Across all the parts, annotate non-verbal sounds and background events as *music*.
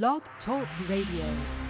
Blog Talk Radio.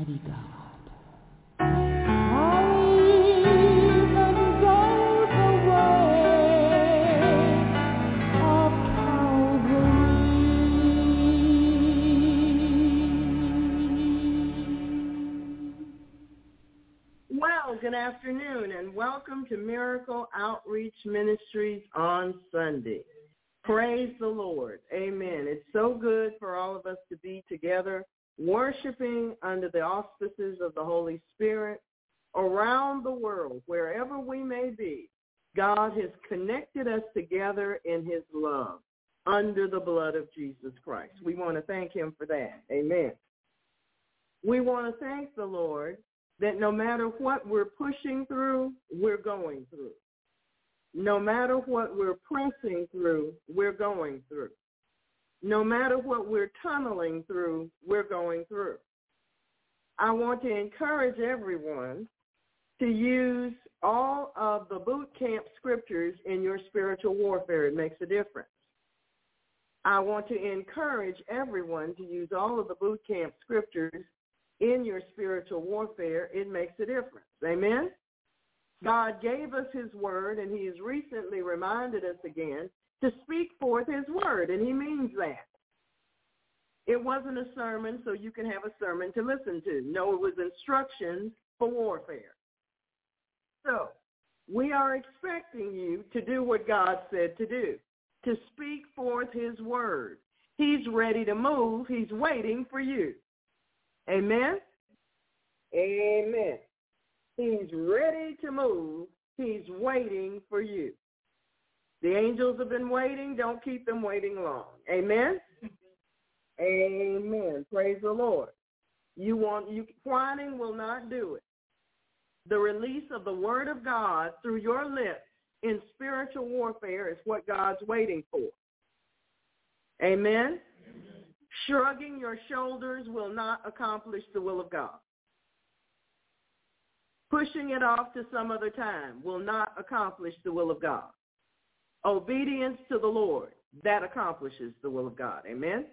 mighty God. good afternoon and welcome to Miracle Outreach Ministries on Sunday. Praise the Lord. Amen. It's so good for all of us to be together worshiping under the auspices of the Holy Spirit around the world, wherever we may be. God has connected us together in his love under the blood of Jesus Christ. We want to thank him for that. Amen. We want to thank the Lord that no matter what we're pushing through, we're going through. No matter what we're pressing through, we're going through. No matter what we're tunneling through, we're going through. I want to encourage everyone to use all of the boot camp scriptures in your spiritual warfare. It makes a difference. I want to encourage everyone to use all of the boot camp scriptures in your spiritual warfare. It makes a difference. Amen? God gave us his word, and he has recently reminded us again to speak forth his word, and he means that. It wasn't a sermon so you can have a sermon to listen to. No, it was instructions for warfare. So we are expecting you to do what God said to do, to speak forth his word. He's ready to move. He's waiting for you. Amen? Amen. He's ready to move. He's waiting for you. The angels have been waiting. Don't keep them waiting long. Amen? *laughs* Amen. Praise the Lord. You want you whining will not do it. The release of the word of God through your lips in spiritual warfare is what God's waiting for. Amen? Amen. Shrugging your shoulders will not accomplish the will of God. Pushing it off to some other time will not accomplish the will of God. Obedience to the Lord, that accomplishes the will of God. Amen?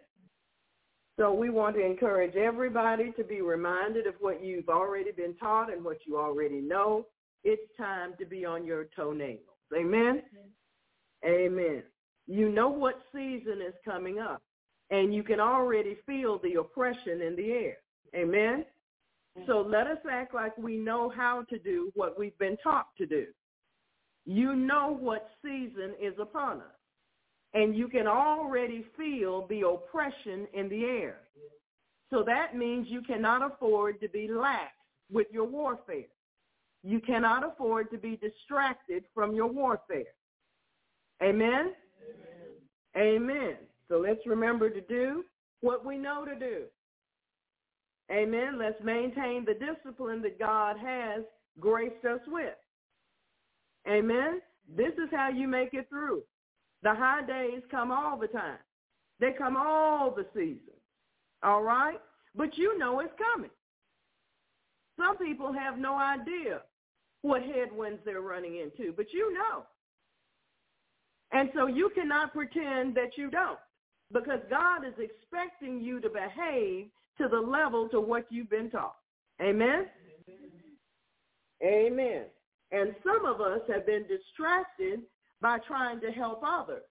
So we want to encourage everybody to be reminded of what you've already been taught and what you already know. It's time to be on your toenails. Amen? Amen. You know what season is coming up, and you can already feel the oppression in the air. Amen? So let us act like we know how to do what we've been taught to do. You know what season is upon us. And you can already feel the oppression in the air. So that means you cannot afford to be lax with your warfare. You cannot afford to be distracted from your warfare. Amen? Amen. Amen. So let's remember to do what we know to do. Amen. Let's maintain the discipline that God has graced us with. Amen. This is how you make it through. The high days come all the time. They come all the seasons. All right? But you know it's coming. Some people have no idea what headwinds they're running into, but you know. And so you cannot pretend that you don't because God is expecting you to behave to the level to what you've been taught. Amen? Amen. And some of us have been distracted by trying to help others.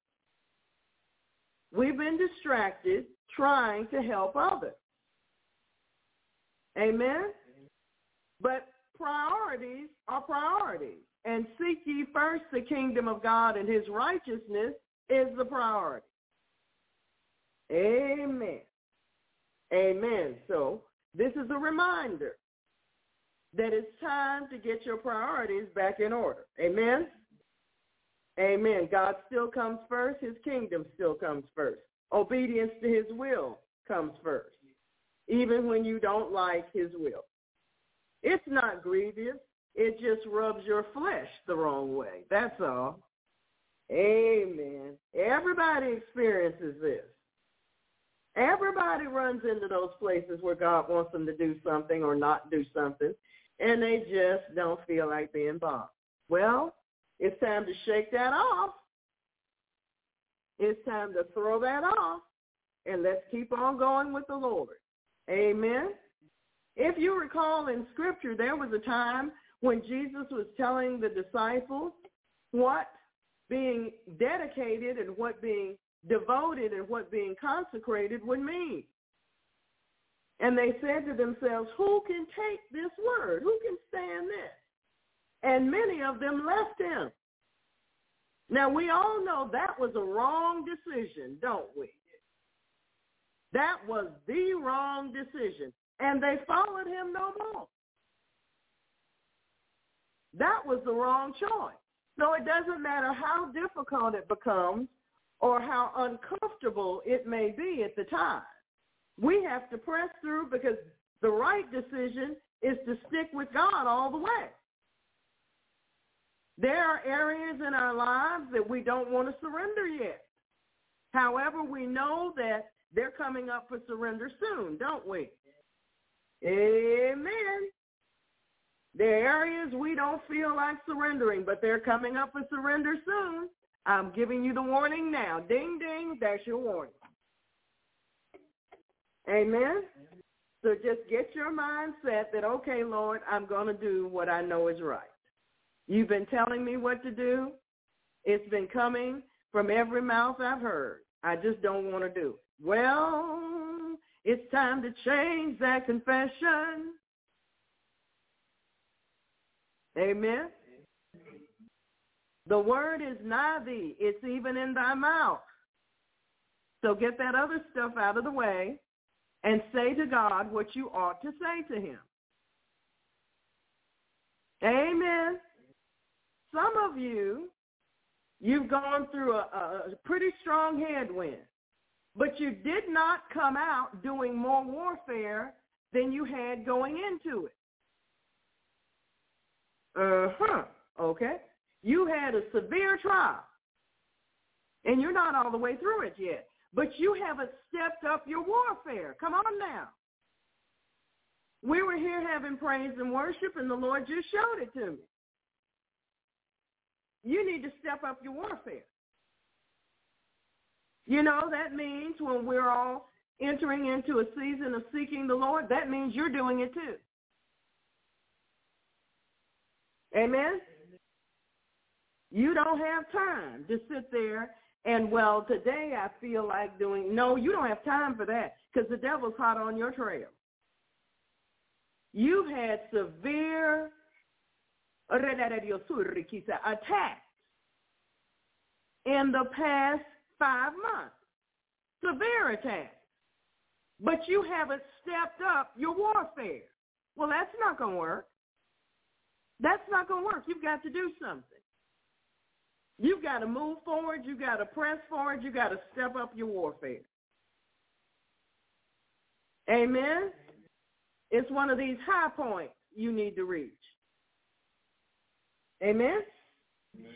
We've been distracted trying to help others. Amen? But priorities are priorities. And seek ye first the kingdom of God and his righteousness is the priority. Amen. Amen. So this is a reminder that it's time to get your priorities back in order. Amen. Amen. God still comes first. His kingdom still comes first. Obedience to his will comes first, even when you don't like his will. It's not grievous. It just rubs your flesh the wrong way. That's all. Amen. Everybody experiences this. Everybody runs into those places where God wants them to do something or not do something, and they just don't feel like being bothered. Well, it's time to shake that off. It's time to throw that off, and let's keep on going with the Lord. Amen. If you recall in Scripture, there was a time when Jesus was telling the disciples what being dedicated and what being devoted and what being consecrated would mean. And they said to themselves, who can take this word? Who can stand this? And many of them left him. Now we all know that was a wrong decision, don't we? That was the wrong decision. And they followed him no more. That was the wrong choice. So it doesn't matter how difficult it becomes or how uncomfortable it may be at the time. We have to press through because the right decision is to stick with God all the way. There are areas in our lives that we don't want to surrender yet. However, we know that they're coming up for surrender soon, don't we? Amen. There are areas we don't feel like surrendering, but they're coming up for surrender soon. I'm giving you the warning now. Ding, ding, that's your warning. Amen. So just get your mindset that, okay, Lord, I'm going to do what I know is right. You've been telling me what to do. It's been coming from every mouth I've heard. I just don't want to do it. Well, it's time to change that confession. Amen. The word is nigh thee. It's even in thy mouth. So get that other stuff out of the way and say to God what you ought to say to him. Amen. Some of you, you've gone through a, a pretty strong headwind, but you did not come out doing more warfare than you had going into it. Uh-huh. Okay. You had a severe trial, and you're not all the way through it yet. But you haven't stepped up your warfare. Come on now. We were here having praise and worship, and the Lord just showed it to me. You need to step up your warfare. You know, that means when we're all entering into a season of seeking the Lord, that means you're doing it too. Amen? You don't have time to sit there and, well, today I feel like doing, no, you don't have time for that because the devil's hot on your trail. You've had severe attacks in the past five months. Severe attacks. But you haven't stepped up your warfare. Well, that's not going to work. That's not going to work. You've got to do something. You've got to move forward. You've got to press forward. You've got to step up your warfare. Amen? It's one of these high points you need to reach. Amen? Amen.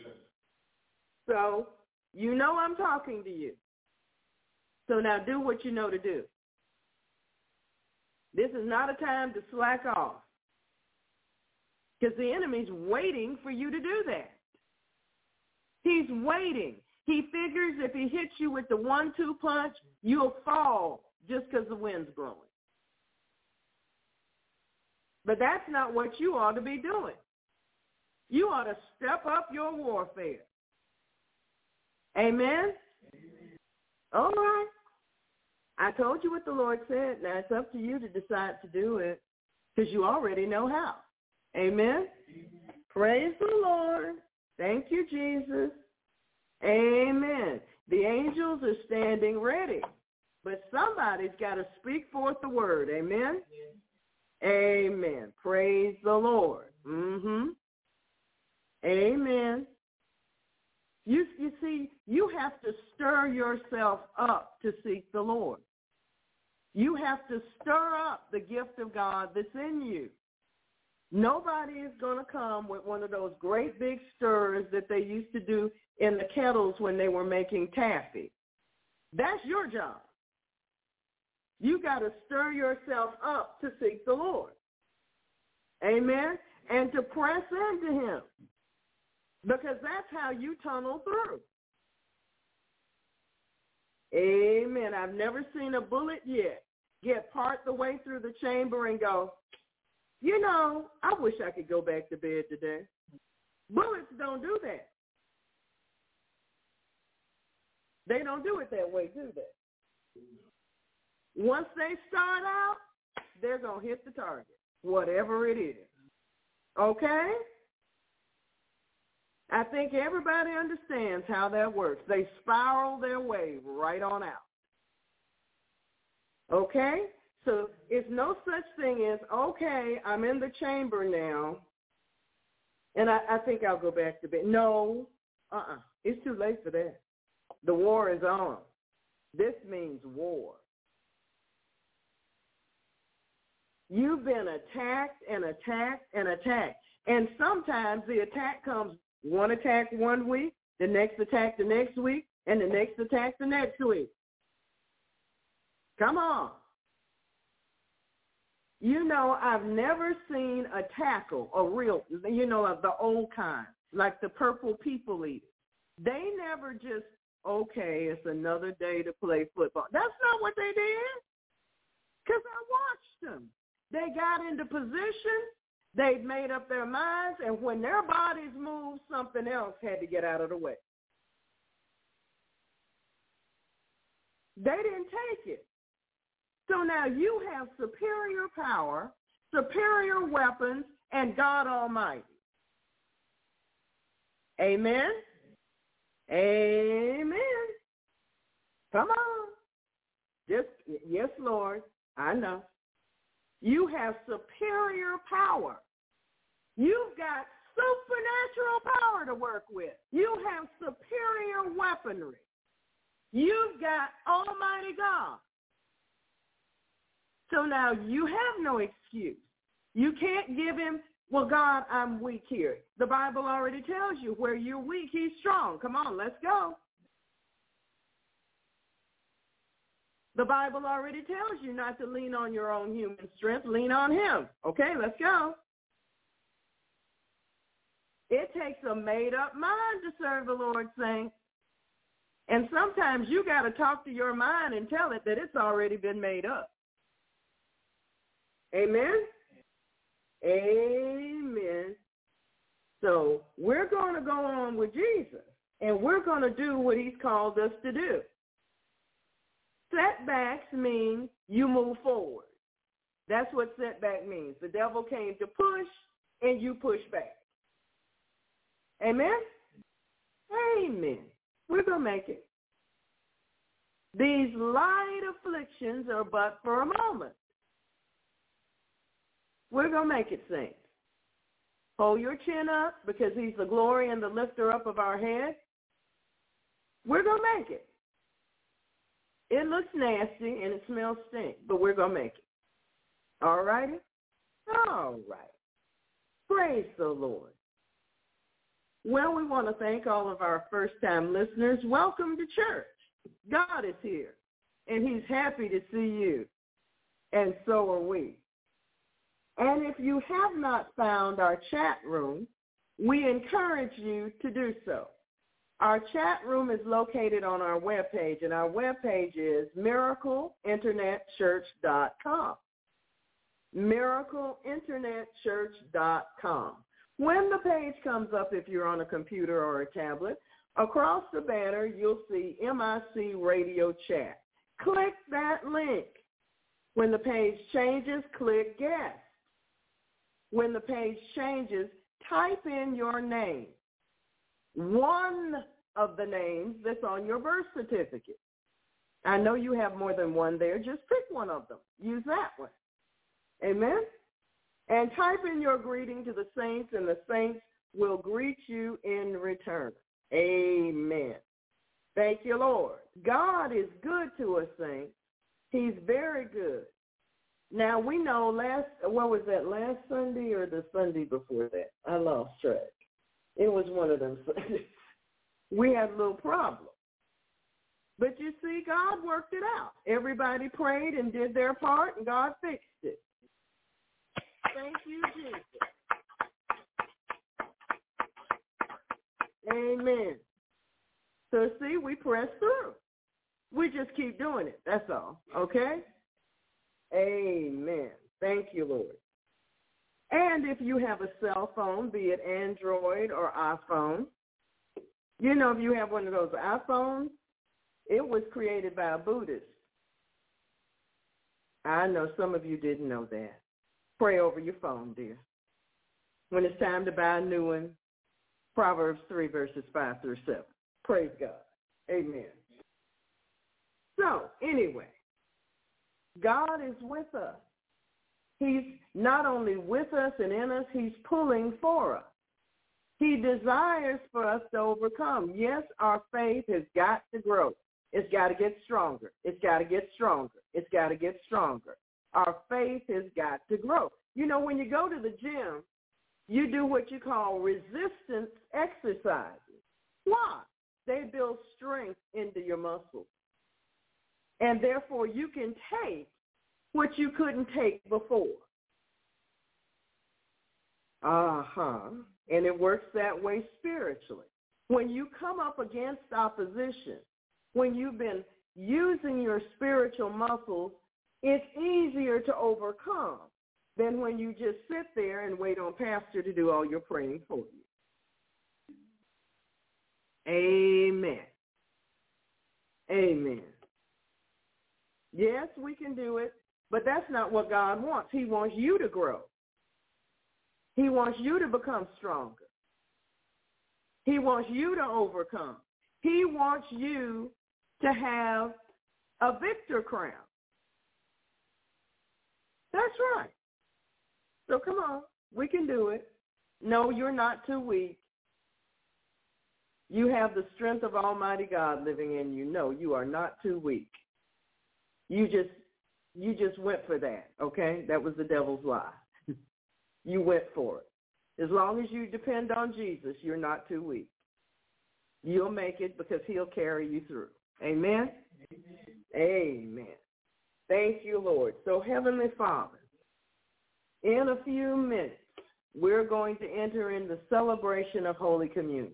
So you know I'm talking to you. So now do what you know to do. This is not a time to slack off. Because the enemy's waiting for you to do that. He's waiting. He figures if he hits you with the one-two punch, you'll fall just because the wind's blowing. But that's not what you ought to be doing. You ought to step up your warfare. Amen? Amen? All right. I told you what the Lord said. Now it's up to you to decide to do it because you already know how. Amen? Amen? Praise the Lord. Thank you, Jesus. Amen. The angels are standing ready, but somebody's got to speak forth the word. Amen? Amen. Praise the Lord. Mm-hmm. Amen. You, you see, you have to stir yourself up to seek the Lord. You have to stir up the gift of God that's in you. Nobody is going to come with one of those great big stirs that they used to do in the kettles when they were making taffy. That's your job. You got to stir yourself up to seek the Lord. Amen? And to press into him. Because that's how you tunnel through. Amen. I've never seen a bullet yet get part the way through the chamber and go, you know, I wish I could go back to bed today. Bullets don't do that. They don't do it that way, do they? Once they start out, they're going to hit the target, whatever it is. Okay? I think everybody understands how that works. They spiral their way right on out. Okay? So it's no such thing as, okay, I'm in the chamber now. And I, I think I'll go back to bed. No, uh-uh. It's too late for that. The war is on. This means war. You've been attacked and attacked and attacked. And sometimes the attack comes one attack one week, the next attack the next week, and the next attack the next week. Come on. You know, I've never seen a tackle, a real, you know, of the old kind, like the purple people eaters. They never just, okay, it's another day to play football. That's not what they did. Because I watched them. They got into position. They'd made up their minds. And when their bodies moved, something else had to get out of the way. They didn't take it. So now you have superior power, superior weapons, and God Almighty. Amen? Amen. Come on. Just yes, Lord. I know. You have superior power. You've got supernatural power to work with. You have superior weaponry. You've got Almighty God. So now you have no excuse. You can't give him, well, God, I'm weak here. The Bible already tells you where you're weak, he's strong. Come on, let's go. The Bible already tells you not to lean on your own human strength. Lean on him. Okay, let's go. It takes a made-up mind to serve the Lord, saints. And sometimes you got to talk to your mind and tell it that it's already been made up. Amen? Amen. So we're going to go on with Jesus, and we're going to do what he's called us to do. Setbacks mean you move forward. That's what setback means. The devil came to push, and you push back. Amen? Amen. We're going to make it. These light afflictions are but for a moment. We're going to make it, saints. Hold your chin up because he's the glory and the lifter up of our head. We're going to make it. It looks nasty and it smells stink, but we're going to make it. All righty? All right. Praise the Lord. Well, we want to thank all of our first-time listeners. Welcome to church. God is here, and he's happy to see you, and so are we. And if you have not found our chat room, we encourage you to do so. Our chat room is located on our webpage, and our webpage is miracleinternetchurch.com. Miracleinternetchurch.com. When the page comes up, if you're on a computer or a tablet, across the banner, you'll see MIC Radio Chat. Click that link. When the page changes, click Guest. When the page changes, type in your name one of the names that's on your birth certificate. I know you have more than one there. Just pick one of them. Use that one. Amen? And type in your greeting to the saints, and the saints will greet you in return. Amen. Thank you, Lord. God is good to us, saints. He's very good. Now we know last what was that last Sunday or the Sunday before that? I lost track. It was one of them. *laughs* we had a little problem. But you see, God worked it out. Everybody prayed and did their part, and God fixed it. Thank you, Jesus. Amen. So see, we press through. We just keep doing it. That's all. Okay? Amen. Thank you, Lord. And if you have a cell phone, be it Android or iPhone, you know if you have one of those iPhones, it was created by a Buddhist. I know some of you didn't know that. Pray over your phone, dear. When it's time to buy a new one, Proverbs 3 verses 5 through 7. Praise God. Amen. So, anyway, God is with us. He's not only with us and in us, he's pulling for us. He desires for us to overcome. Yes, our faith has got to grow. It's got to get stronger. It's got to get stronger. It's got to get stronger. Our faith has got to grow. You know, when you go to the gym, you do what you call resistance exercises. Why? They build strength into your muscles. And therefore, you can take what you couldn't take before. Uh-huh. And it works that way spiritually. When you come up against opposition, when you've been using your spiritual muscles, it's easier to overcome than when you just sit there and wait on pastor to do all your praying for you. Amen. Amen. Yes, we can do it, but that's not what God wants. He wants you to grow. He wants you to become stronger. He wants you to overcome. He wants you to have a victor crown. That's right. So come on, we can do it. No, you're not too weak. You have the strength of Almighty God living in you. No, you are not too weak. You just you just went for that, okay? That was the devil's lie. you went for it. As long as you depend on Jesus, you're not too weak. You'll make it because he'll carry you through. Amen? Amen. Amen. Thank you, Lord. So Heavenly Father, in a few minutes, we're going to enter in the celebration of Holy Communion.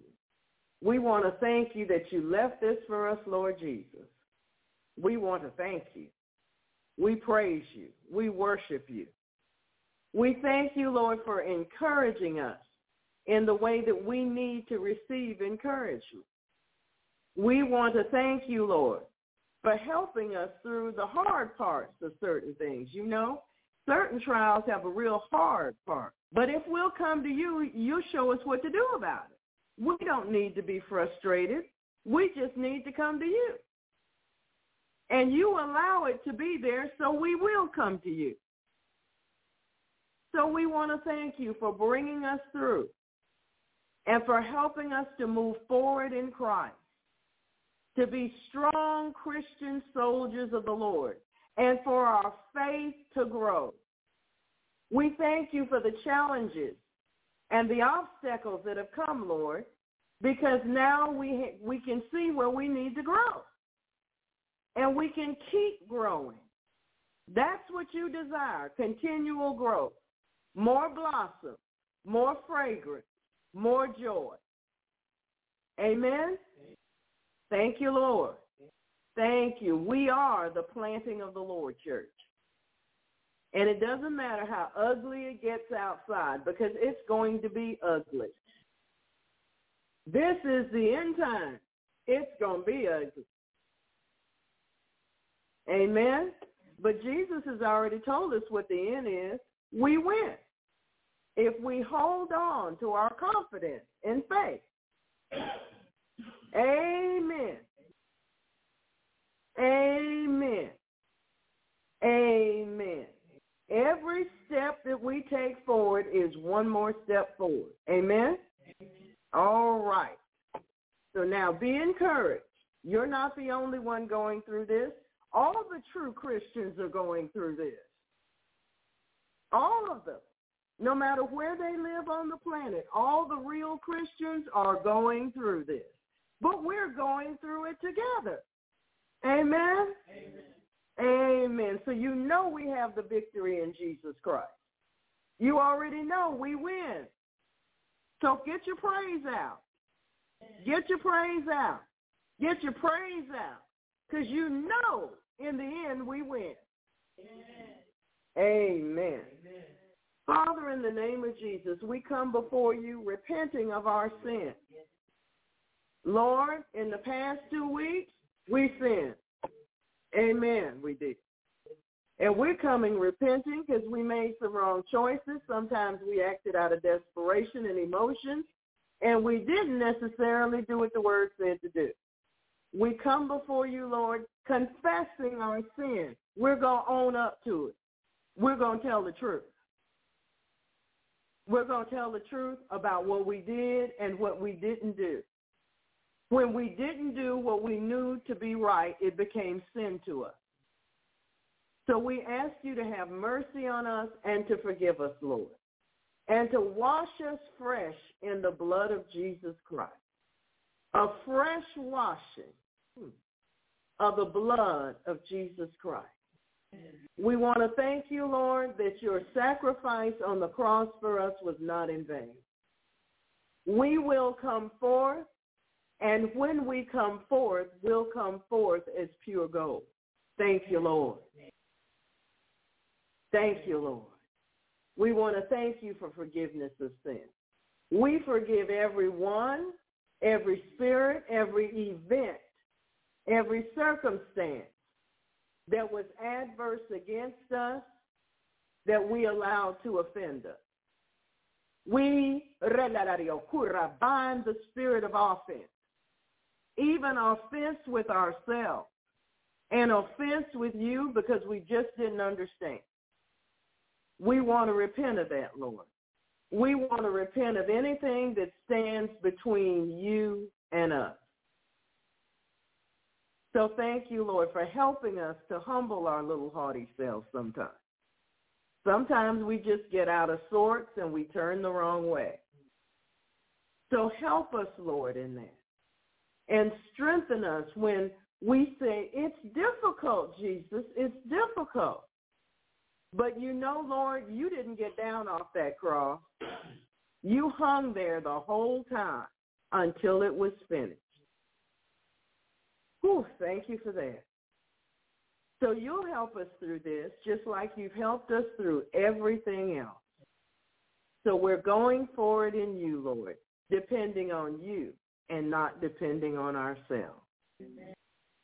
We want to thank you that you left this for us, Lord Jesus. We want to thank you. We praise you. We worship you. We thank you, Lord, for encouraging us in the way that we need to receive encouragement. We want to thank you, Lord, for helping us through the hard parts of certain things. You know, certain trials have a real hard part. But if we'll come to you, you'll show us what to do about it. We don't need to be frustrated. We just need to come to you. And you allow it to be there, so we will come to you. So we want to thank you for bringing us through and for helping us to move forward in Christ, to be strong Christian soldiers of the Lord, and for our faith to grow. We thank you for the challenges and the obstacles that have come, Lord, because now we, we can see where we need to grow and we can keep growing. That's what you desire, continual growth, more blossom, more fragrance, more joy. Amen? Thank you, Lord. Thank you. We are the planting of the Lord church. And it doesn't matter how ugly it gets outside because it's going to be ugly. This is the end time. It's going to be ugly. Amen. But Jesus has already told us what the end is. We win. If we hold on to our confidence and faith. Amen. Amen. Amen. Every step that we take forward is one more step forward. Amen? All right. So now be encouraged. You're not the only one going through this. All the true Christians are going through this. All of them. No matter where they live on the planet, all the real Christians are going through this. But we're going through it together. Amen? Amen. Amen. So you know we have the victory in Jesus Christ. You already know we win. So get your praise out. Get your praise out. Get your praise out. Because you know in the end we win. Amen. Amen. Father, in the name of Jesus, we come before you repenting of our sin. Lord, in the past two weeks, we sinned. Amen, we did. And we're coming repenting because we made some wrong choices. Sometimes we acted out of desperation and emotion, and we didn't necessarily do what the word said to do. We come before you, Lord, confessing our sin. We're going to own up to it. We're going to tell the truth. We're going to tell the truth about what we did and what we didn't do. When we didn't do what we knew to be right, it became sin to us. So we ask you to have mercy on us and to forgive us, Lord, and to wash us fresh in the blood of Jesus Christ. A fresh washing hmm, of the blood of Jesus Christ. We want to thank you, Lord, that your sacrifice on the cross for us was not in vain. We will come forth, and when we come forth, we'll come forth as pure gold. Thank you, Lord. Thank you, Lord. We want to thank you for forgiveness of sin. We forgive everyone, every spirit, every event, every circumstance that was adverse against us that we allowed to offend us. We bind the spirit of offense, even offense with ourselves, and offense with you because we just didn't understand. We want to repent of that, Lord. We want to repent of anything that stands between you and us. So thank you, Lord, for helping us to humble our little haughty selves sometimes. Sometimes we just get out of sorts and we turn the wrong way. So help us, Lord, in that. And strengthen us when we say, it's difficult, Jesus. It's difficult. But you know, Lord, you didn't get down off that cross. You hung there the whole time until it was finished. Whew, thank you for that. So you'll help us through this just like you've helped us through everything else. So we're going forward in you, Lord, depending on you and not depending on ourselves. Amen.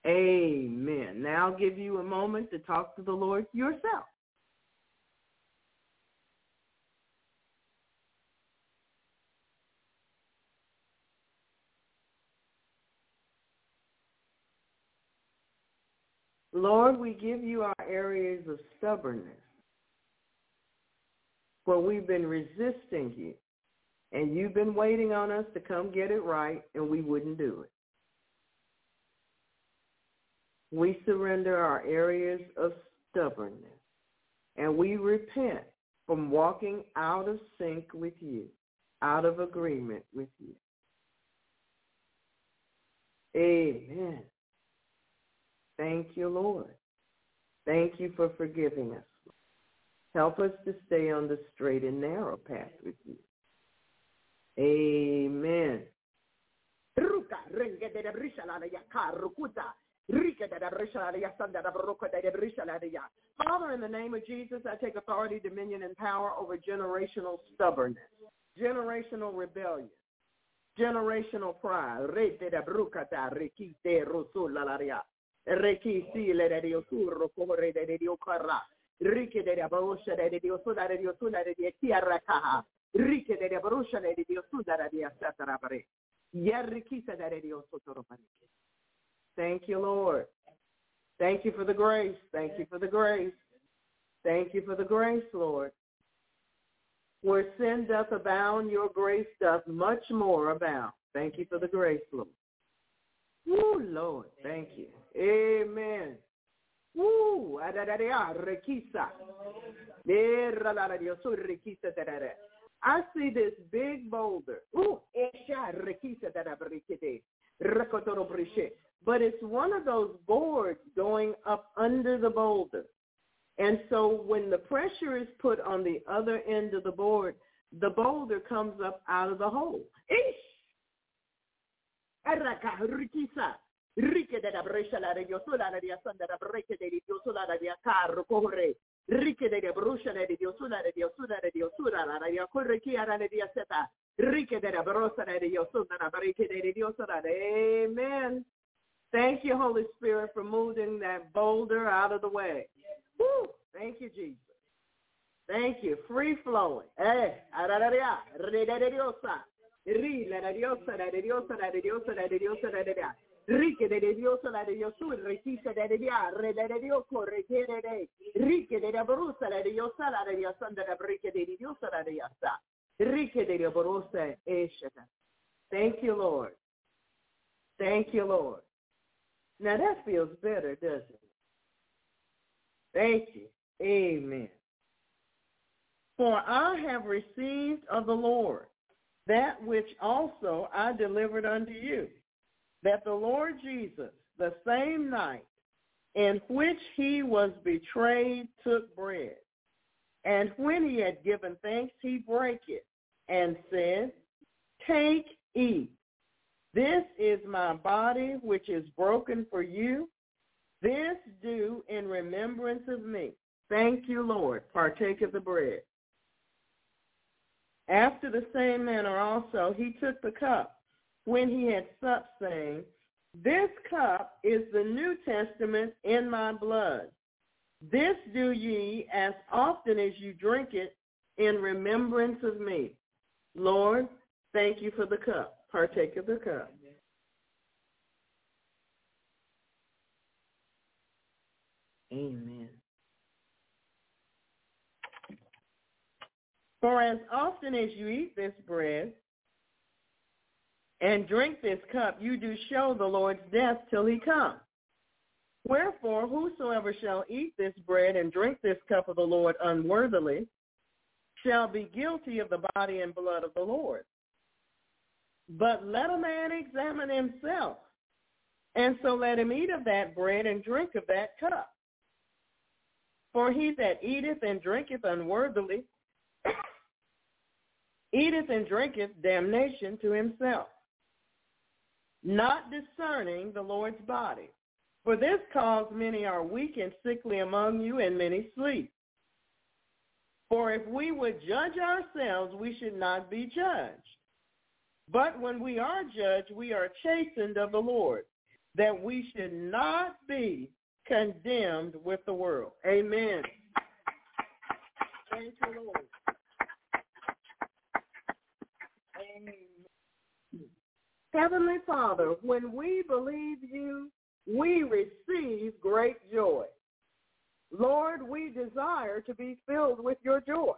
Amen. Now I'll give you a moment to talk to the Lord yourself. Lord, we give you our areas of stubbornness where we've been resisting you and you've been waiting on us to come get it right and we wouldn't do it. We surrender our areas of stubbornness and we repent from walking out of sync with you, out of agreement with you. Amen. Thank you, Lord. Thank you for forgiving us. Help us to stay on the straight and narrow path with you. Amen. Father, in the name of Jesus, I take authority, dominion, and power over generational stubbornness, generational rebellion, generational pride. De Dio corre de Dio carra. De de Dio suda de Dio suda de. Rike de de Dio suda de Dio de Dio. Thank you, Lord. Thank you for the grace. Thank you for the grace. Thank you for the grace, Lord. Where sin doth abound, your grace doth much more abound. Thank you for the grace, Lord. Woo, Lord, thank you. Amen. Woo, rekisa. Eh, I see this big boulder. Ooh, but it's one of those boards going up under the boulder. And so when the pressure is put on the other end of the board, the boulder comes up out of the hole. Ish! Rike de la brescia la de Diosola la de Sanda la breke de Diosola la de carro corre. Rike de la bruscia la de Diosola de Diosola de Diosola la de corre chi era la de seta. Rike de la brosa la de Diosola la breke de Diosola. Amen. Thank you, Holy Spirit, for moving that boulder out of the way. Woo! Thank you, Jesus. Thank you. Free flowing. Eh, Ri la diosa, la diosa, la diosa, la diosa, la diosa. Rike de diosa, la diosa, recisa de dia, re de dioco, requiere de. Rike de brusa, la diosa, la diosa, la brike de diosa, la diosa. Thank you, Lord. Thank you, Lord. Now that feels better, doesn't it? Thank you. Amen. For I have received of the Lord that which also I delivered unto you, that the Lord Jesus, the same night in which he was betrayed, took bread. And when he had given thanks, he brake it and said, Take, eat. This is my body, which is broken for you. This do in remembrance of me. Thank you, Lord. Partake of the bread. After the same manner also he took the cup when he had supped, saying, This cup is the New Testament in my blood. This do ye as often as you drink it in remembrance of me. Lord, thank you for the cup. Partake of the cup. Amen. For as often as you eat this bread and drink this cup, you do show the Lord's death till he come. Wherefore, whosoever shall eat this bread and drink this cup of the Lord unworthily shall be guilty of the body and blood of the Lord. But let a man examine himself, and so let him eat of that bread and drink of that cup. For he that eateth and drinketh unworthily *coughs* eateth and drinketh damnation to himself, not discerning the Lord's body. For this cause many are weak and sickly among you, and many sleep. For if we would judge ourselves, we should not be judged. But when we are judged, we are chastened of the Lord, that we should not be condemned with the world. Amen. Thank you, Lord. Heavenly Father, when we believe you, we receive great joy. Lord, we desire to be filled with your joy.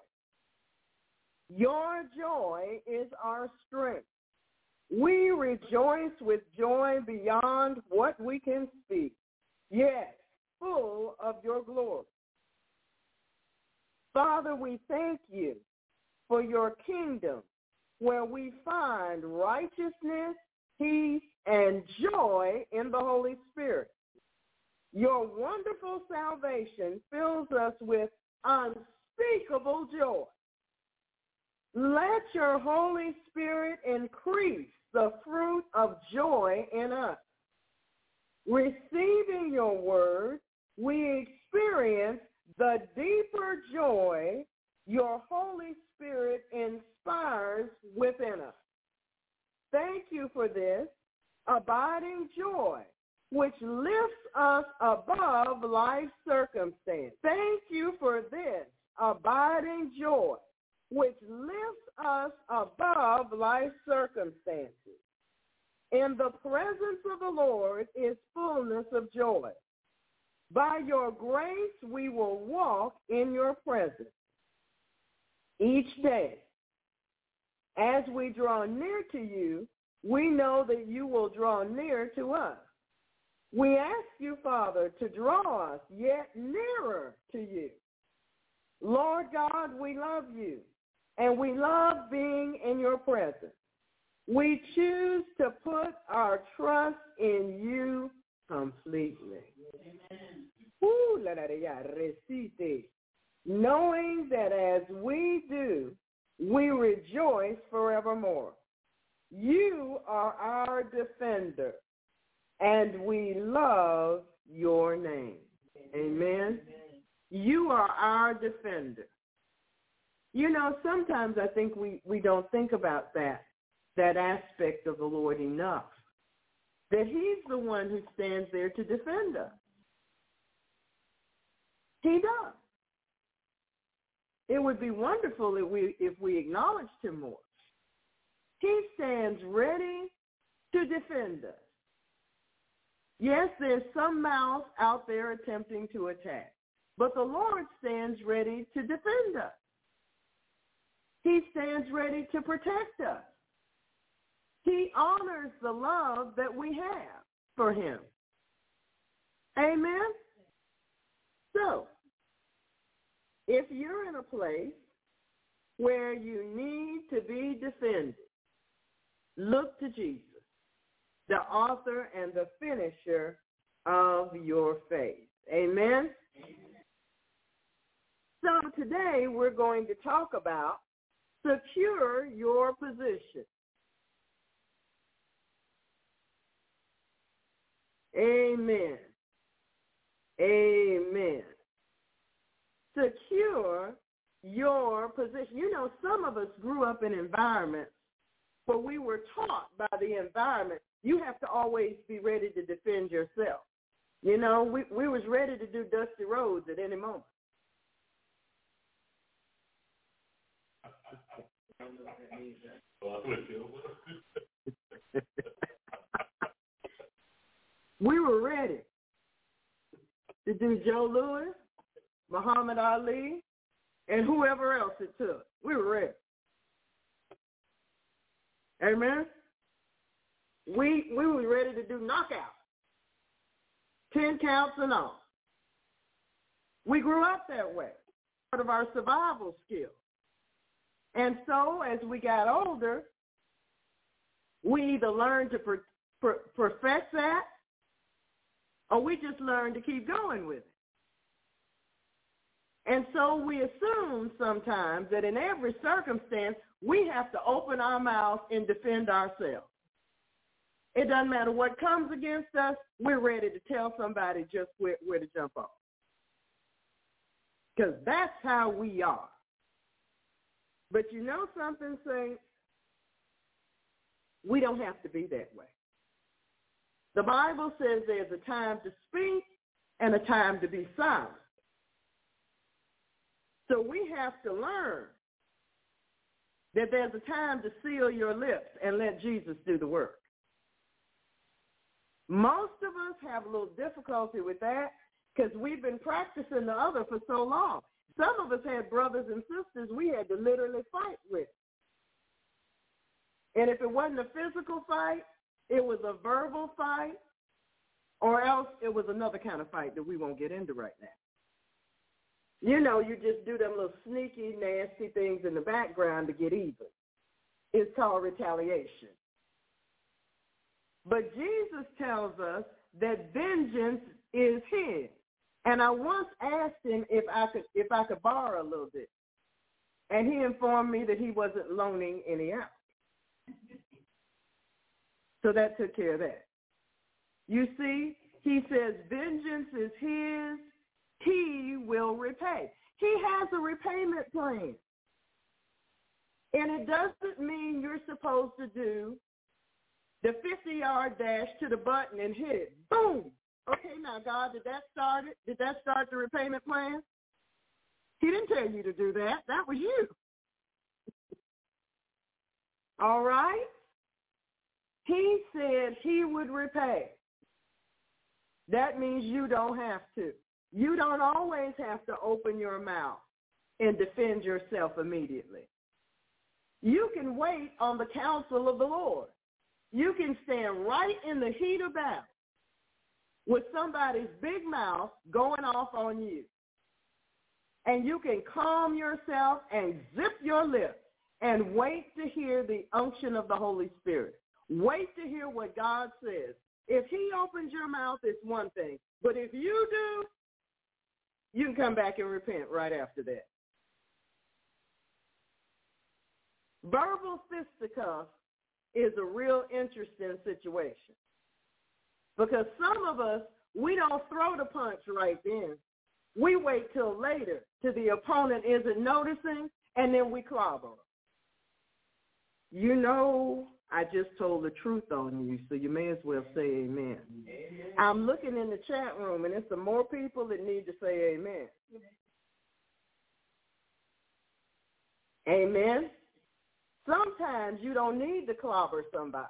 Your joy is our strength. We rejoice with joy beyond what we can speak. Yes, full of your glory. Father, we thank you for your kingdom where we find righteousness, peace, and joy in the Holy Spirit. Your wonderful salvation fills us with unspeakable joy. Let your Holy Spirit increase the fruit of joy in us. Receiving your word, we experience the deeper joy your Holy Spirit inspires within us. Thank you for this abiding joy, which lifts us above life's circumstance. Thank you for this abiding joy, which lifts us above life's circumstances. In the presence of the Lord is fullness of joy. By your grace, we will walk in your presence each day. As we draw near to you, we know that you will draw near to us. We ask you, Father, to draw us yet nearer to you. Lord God, we love you, and we love being in your presence. We choose to put our trust in you completely. Amen. Knowing that as we do, we rejoice forevermore. You are our defender, and we love your name. Amen. You are our defender. You know, sometimes I think we, we don't think about that, that aspect of the Lord enough. That he's the one who stands there to defend us. He does. It would be wonderful if we if we acknowledged him more. He stands ready to defend us. Yes, there's some mouth out there attempting to attack, but the Lord stands ready to defend us. He stands ready to protect us. He honors the love that we have for him. Amen? So, if you're in a place where you need to be defended, look to Jesus, the author and the finisher of your faith. Amen? So today we're going to talk about secure your position. Amen. Amen. Secure your position. You know, some of us grew up in environments where we were taught by the environment, you have to always be ready to defend yourself. You know, we, we was ready to do Dusty Rhodes at any moment. *laughs* we were ready to do Joe Louis, Muhammad Ali, and whoever else it took. We were ready. Amen. We we were ready to do knockout. Ten counts and all. We grew up that way. Part of our survival skill. And so as we got older, we either learned to per, per, perfect that or we just learned to keep going with it. And so we assume sometimes that in every circumstance, we have to open our mouth and defend ourselves. It doesn't matter what comes against us, we're ready to tell somebody just where, where to jump off. Because that's how we are. But you know something, Saints? We don't have to be that way. The Bible says there's a time to speak and a time to be silent. So we have to learn that there's a time to seal your lips and let Jesus do the work. Most of us have a little difficulty with that because we've been practicing the other for so long. Some of us had brothers and sisters we had to literally fight with. And if it wasn't a physical fight, it was a verbal fight, or else it was another kind of fight that we won't get into right now. You know, you just do them little sneaky, nasty things in the background to get even. It's called retaliation. But Jesus tells us that vengeance is his. And I once asked him if I could if I could borrow a little bit. And he informed me that he wasn't loaning any out. So that took care of that. You see, he says vengeance is his, he will repay. He has a repayment plan. And it doesn't mean you're supposed to do the 50-yard dash to the button and hit it. Boom. Okay, now, God, did that start it? Did that start the repayment plan? He didn't tell you to do that. That was you. All right? He said he would repay. That means you don't have to. You don't always have to open your mouth and defend yourself immediately. You can wait on the counsel of the Lord. You can stand right in the heat of battle with somebody's big mouth going off on you. And you can calm yourself and zip your lips and wait to hear the unction of the Holy Spirit. Wait to hear what God says. If he opens your mouth, it's one thing. But if you do, you can come back and repent right after that. Verbal fisticuffs is a real interesting situation. Because some of us, we don't throw the punch right then. We wait till later till the opponent isn't noticing, and then we clobber them. You know, I just told the truth on you, so you may as well say amen. amen. I'm looking in the chat room, and there's some more people that need to say amen. Amen. Sometimes you don't need to clobber somebody.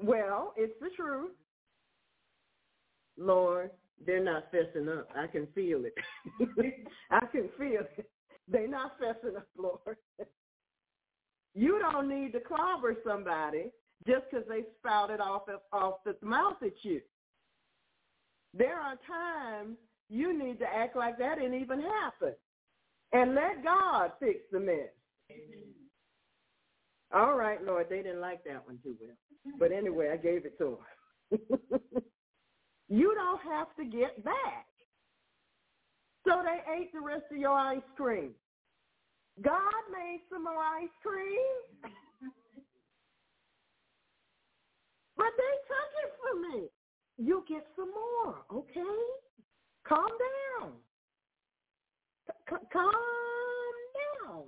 Well, it's the truth. Lord, they're not fessing up. I can feel it. *laughs* I can feel it. They're not fessing up, Lord. You don't need to clobber somebody just because they spouted off off the mouth at you. There are times you need to act like that didn't even happen and let God fix the mess. All right, Lord, they didn't like that one too well. But anyway, I gave it to them. *laughs* you don't have to get back. So they ate the rest of your ice cream. God made some ice cream. but they took it from me. You get some more, okay? Calm down. C- calm down.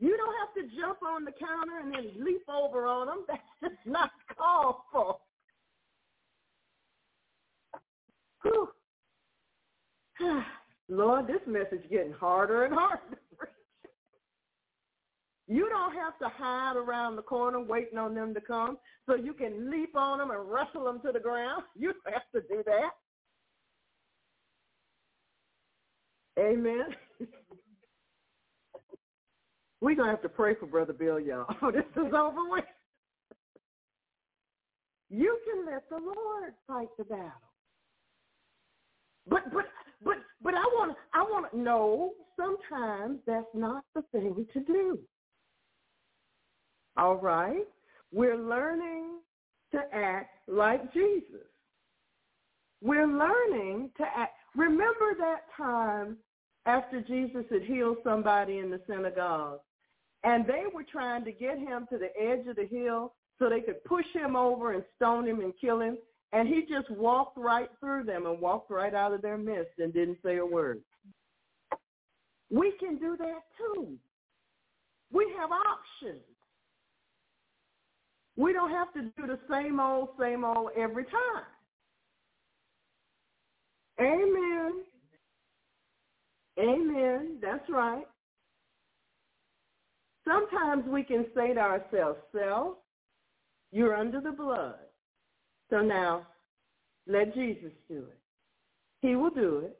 You don't have to jump on the counter and then leap over on them. *laughs* That's just not called for. *sighs* Whew. *sighs* *sighs* Lord, this message getting harder and harder. you don't have to hide around the corner waiting on them to come so you can leap on them and wrestle them to the ground. *laughs* You don't have to do that. Amen. We're going to have to pray for Brother Bill, y'all. *laughs* this is over with. You can let the Lord fight the battle. But but but but I want I want to know sometimes that's not the thing to do. All right? We're learning to act like Jesus. We're learning to act. Remember that time after Jesus had healed somebody in the synagogue and they were trying to get him to the edge of the hill so they could push him over and stone him and kill him. And he just walked right through them and walked right out of their midst and didn't say a word. We can do that too. We have options. We don't have to do the same old, same old every time. Amen. Amen. That's right. Sometimes we can say to ourselves, self, you're under the blood. So now, let Jesus do it. He will do it.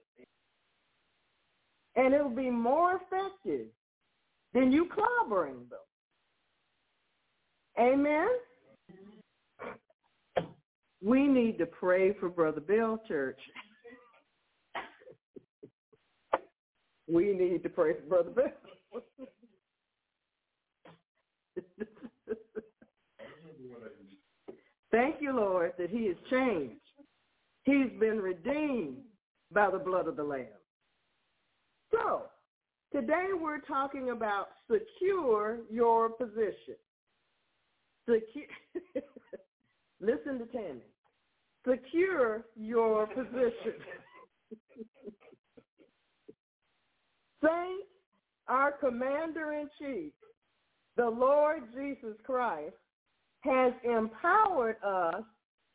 And it'll be more effective than you clobbering them. Amen? We need to pray for Brother Bill Church. *laughs* we need to pray for Brother Bill. *laughs* Thank you, Lord, that he has changed. He's been redeemed by the blood of the Lamb. So, today we're talking about secure your position. Secure, *laughs* Listen to Tammy. Secure your position. *laughs* Saint, our commander-in-chief, the Lord Jesus Christ, has empowered us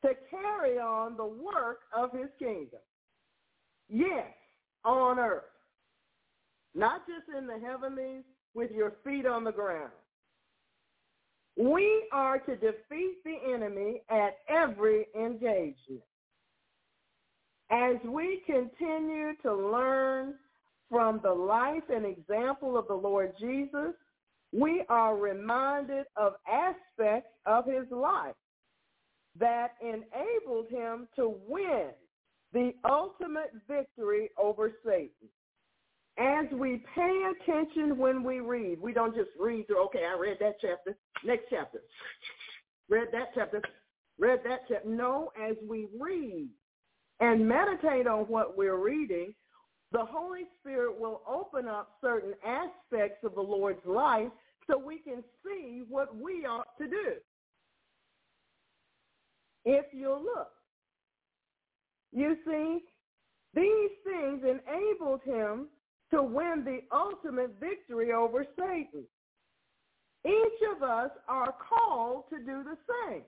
to carry on the work of his kingdom. Yes, on earth. Not just in the heavenlies with your feet on the ground. We are to defeat the enemy at every engagement. As we continue to learn from the life and example of the Lord Jesus, we are reminded of aspects of his life that enabled him to win the ultimate victory over Satan. As we pay attention when we read, we don't just read through, okay, I read that chapter, next chapter. Read that chapter, read that chapter. No, as we read and meditate on what we're reading, the Holy Spirit will open up certain aspects of the Lord's life so we can see what we ought to do. If you look, you see, these things enabled him to win the ultimate victory over Satan. Each of us are called to do the same.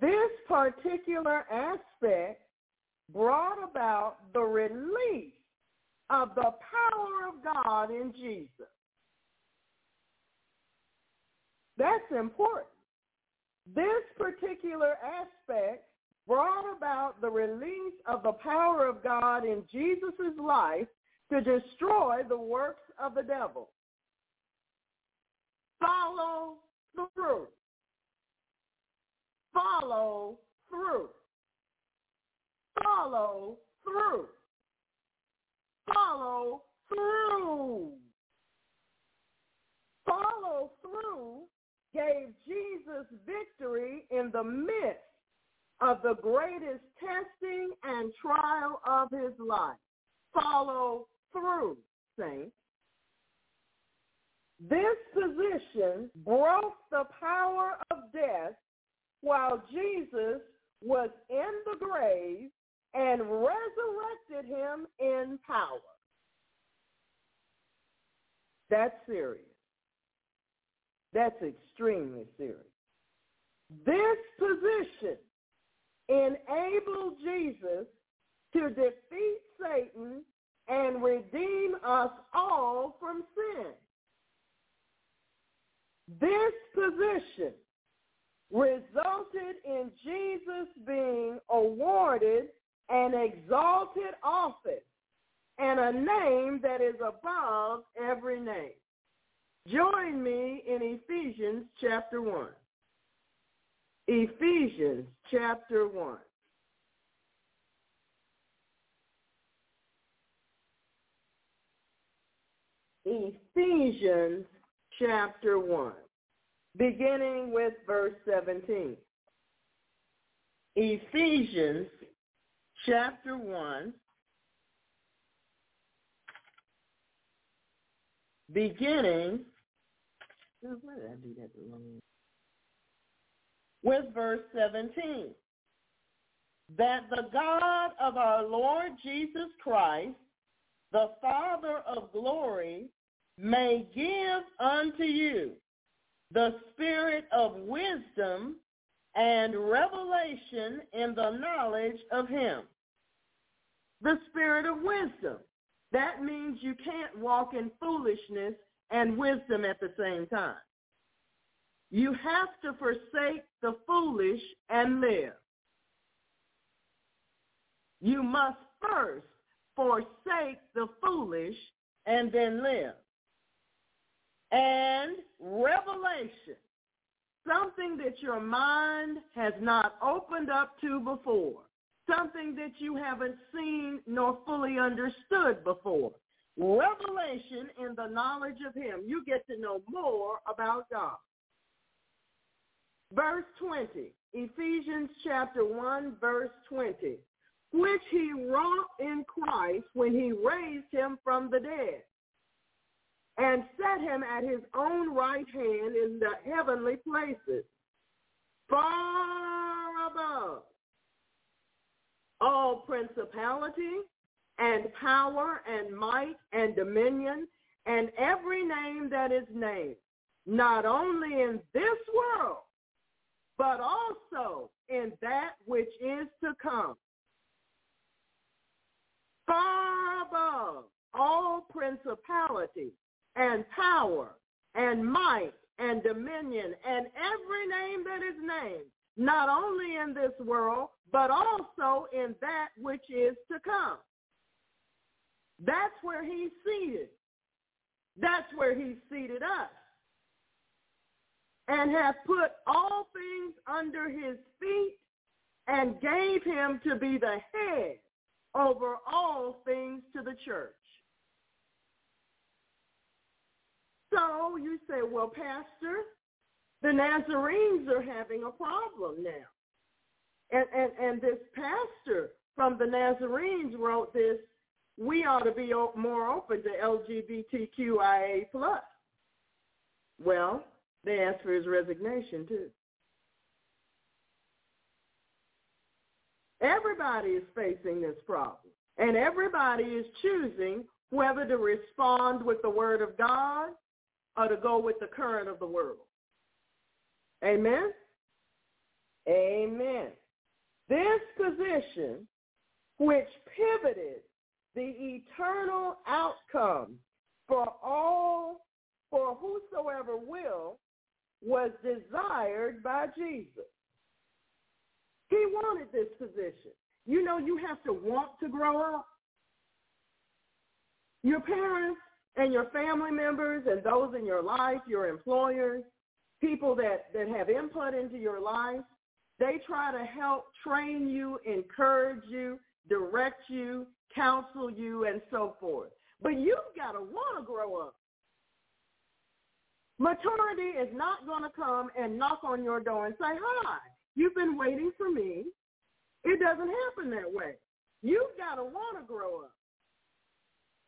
This particular aspect brought about the release of the power of God in Jesus. That's important. This particular aspect brought about the release of the power of God in Jesus' life to destroy the works of the devil. Follow through. Follow through. Follow through. Follow through. Follow through gave Jesus victory in the midst of the greatest testing and trial of his life. Follow through, saints. This position broke the power of death while Jesus was in the grave and resurrected him in power. That's serious. That's extremely serious. This position enabled Jesus to defeat Satan and redeem us all from sin. This position resulted in Jesus being awarded an exalted office and a name that is above every name. Join me in Ephesians chapter 1. Ephesians chapter 1. Ephesians chapter 1, beginning with verse 17. Ephesians chapter 1, beginning with verse 17. That the God of our Lord Jesus Christ, the Father of glory, may give unto you the spirit of wisdom and revelation in the knowledge of him. The spirit of wisdom. That means you can't walk in foolishness and wisdom at the same time. You have to forsake the foolish and live. You must first forsake the foolish and then live. And revelation, something that your mind has not opened up to before, something that you haven't seen nor fully understood before. Revelation in the knowledge of him. You get to know more about God. Verse 20, Ephesians chapter 1, verse 20, which he wrought in Christ when he raised him from the dead and set him at his own right hand in the heavenly places, far above all principality and power and might and dominion and every name that is named, not only in this world, but also in that which is to come. Far above all principality and power and might and dominion and every name that is named, not only in this world, but also in that which is to come. That's where he's seated. That's where he's seated us and hath put all things under his feet and gave him to be the head over all things to the church. So you say, well, Pastor, the Nazarenes are having a problem now. And, and, and this pastor from the Nazarenes wrote this, we ought to be more open to LGBTQIA+. Well, they asked for his resignation too. Everybody is facing this problem. And everybody is choosing whether to respond with the word of God or to go with the current of the world. Amen? Amen. This position, which pivoted the eternal outcome for all, for whosoever will, was desired by Jesus. He wanted this position. You know, you have to want to grow up. Your parents and your family members and those in your life, your employers, people that, that have input into your life, they try to help train you, encourage you, direct you, counsel you, and so forth. But you've got to want to grow up. Maturity is not going to come and knock on your door and say, hi, you've been waiting for me. It doesn't happen that way. You've got to want to grow up.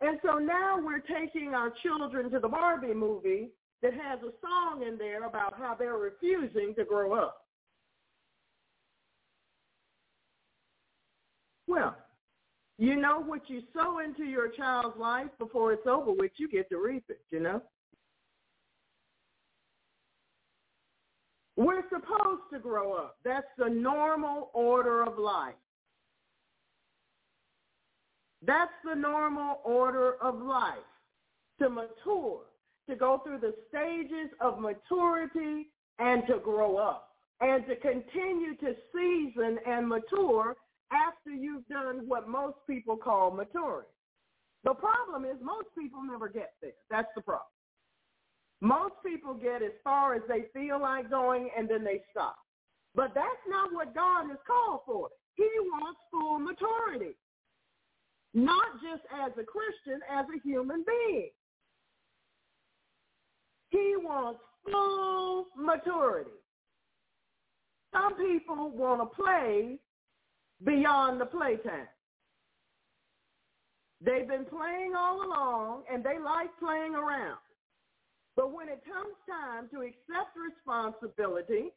And so now we're taking our children to the Barbie movie that has a song in there about how they're refusing to grow up. Well, you know what you sow into your child's life before it's over with, you get to reap it, you know? We're supposed to grow up. That's the normal order of life. That's the normal order of life, to mature, to go through the stages of maturity and to grow up and to continue to season and mature after you've done what most people call maturing. The problem is most people never get there. That's the problem. Most people get as far as they feel like going and then they stop. But that's not what God has called for. He wants full maturity not just as a Christian, as a human being. He wants full maturity. Some people want to play beyond the playtime. They've been playing all along and they like playing around. But when it comes time to accept responsibility,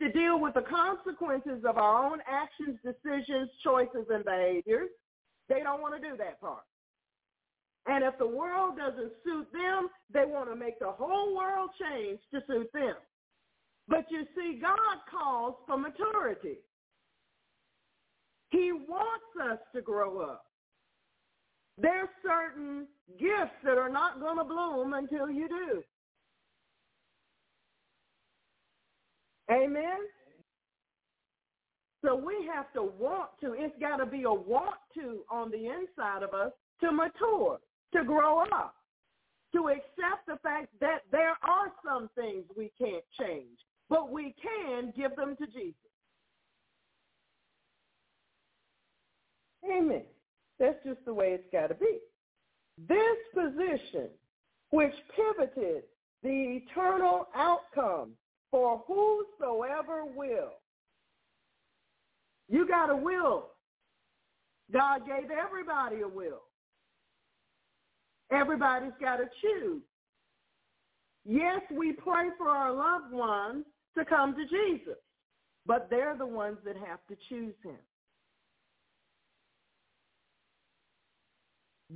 to deal with the consequences of our own actions, decisions, choices, and behaviors, they don't want to do that part. And if the world doesn't suit them, they want to make the whole world change to suit them. But you see, God calls for maturity. He wants us to grow up. There's certain gifts that are not going to bloom until you do. Amen? So we have to want to. It's got to be a want to on the inside of us to mature, to grow up, to accept the fact that there are some things we can't change, but we can give them to Jesus. Amen. That's just the way it's got to be. This position, which pivoted the eternal outcome for whosoever will, you got a will. God gave everybody a will. Everybody's got to choose. Yes, we pray for our loved ones to come to Jesus, but they're the ones that have to choose him.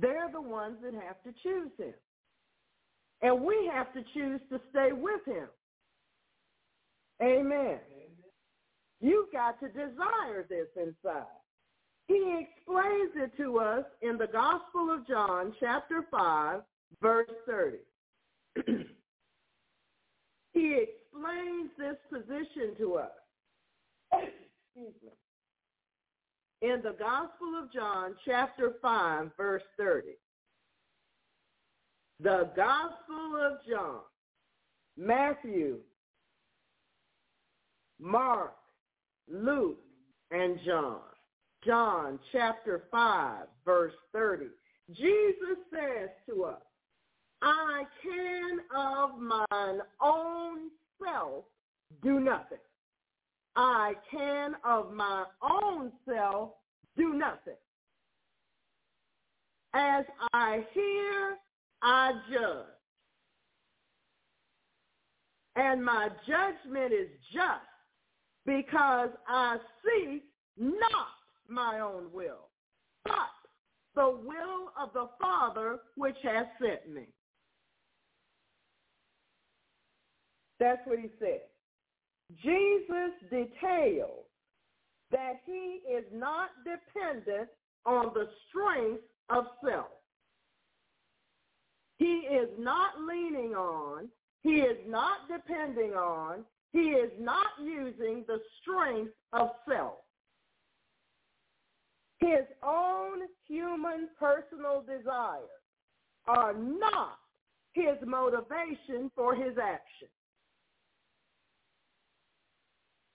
They're the ones that have to choose him. And we have to choose to stay with him. Amen. You've got to desire this inside. He explains it to us in the Gospel of John, chapter 5, verse 30. *clears throat* he explains this position to us. *clears throat* Excuse me. In the Gospel of John, chapter 5, verse 30. The Gospel of John, Matthew, Mark, Luke, and John. John chapter 5, verse 30. Jesus says to us, I can of mine own self do nothing. I can of my own self do nothing. As I hear, I judge. And my judgment is just because I seek not my own will, but the will of the Father which has sent me. That's what he said. Jesus details that he is not dependent on the strength of self. He is not leaning on, he is not depending on, he is not using the strength of self. His own human personal desires are not his motivation for his action.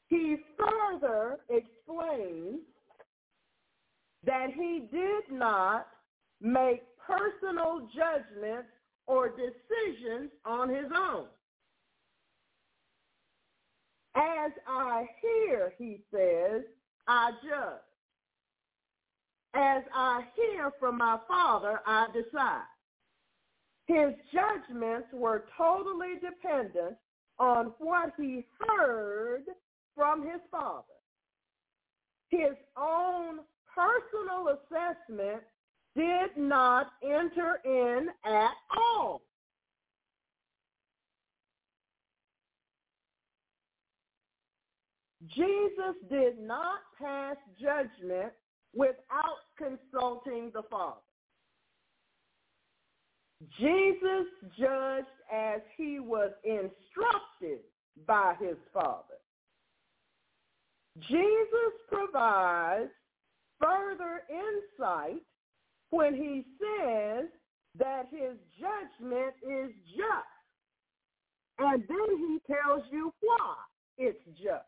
He further explains that he did not make personal judgments or decisions on his own. As I hear, he says, I judge. As I hear from my Father, I decide. His judgments were totally dependent on what he heard from his Father. His own personal assessment did not enter in at all. Jesus did not pass judgment without consulting the Father. Jesus judged as he was instructed by his Father. Jesus provides further insight when he says that his judgment is just. And then he tells you why it's just.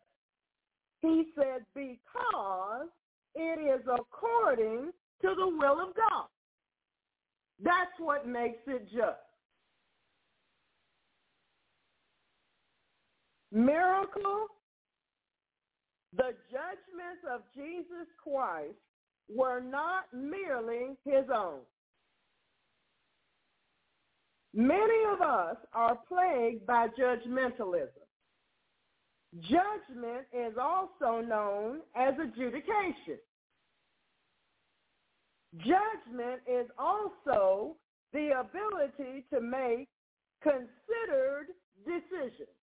He said, because it is according to the will of God. That's what makes it just. Miracle, the judgments of Jesus Christ were not merely his own. Many of us are plagued by judgmentalism. Judgment is also known as adjudication. Judgment is also the ability to make considered decisions.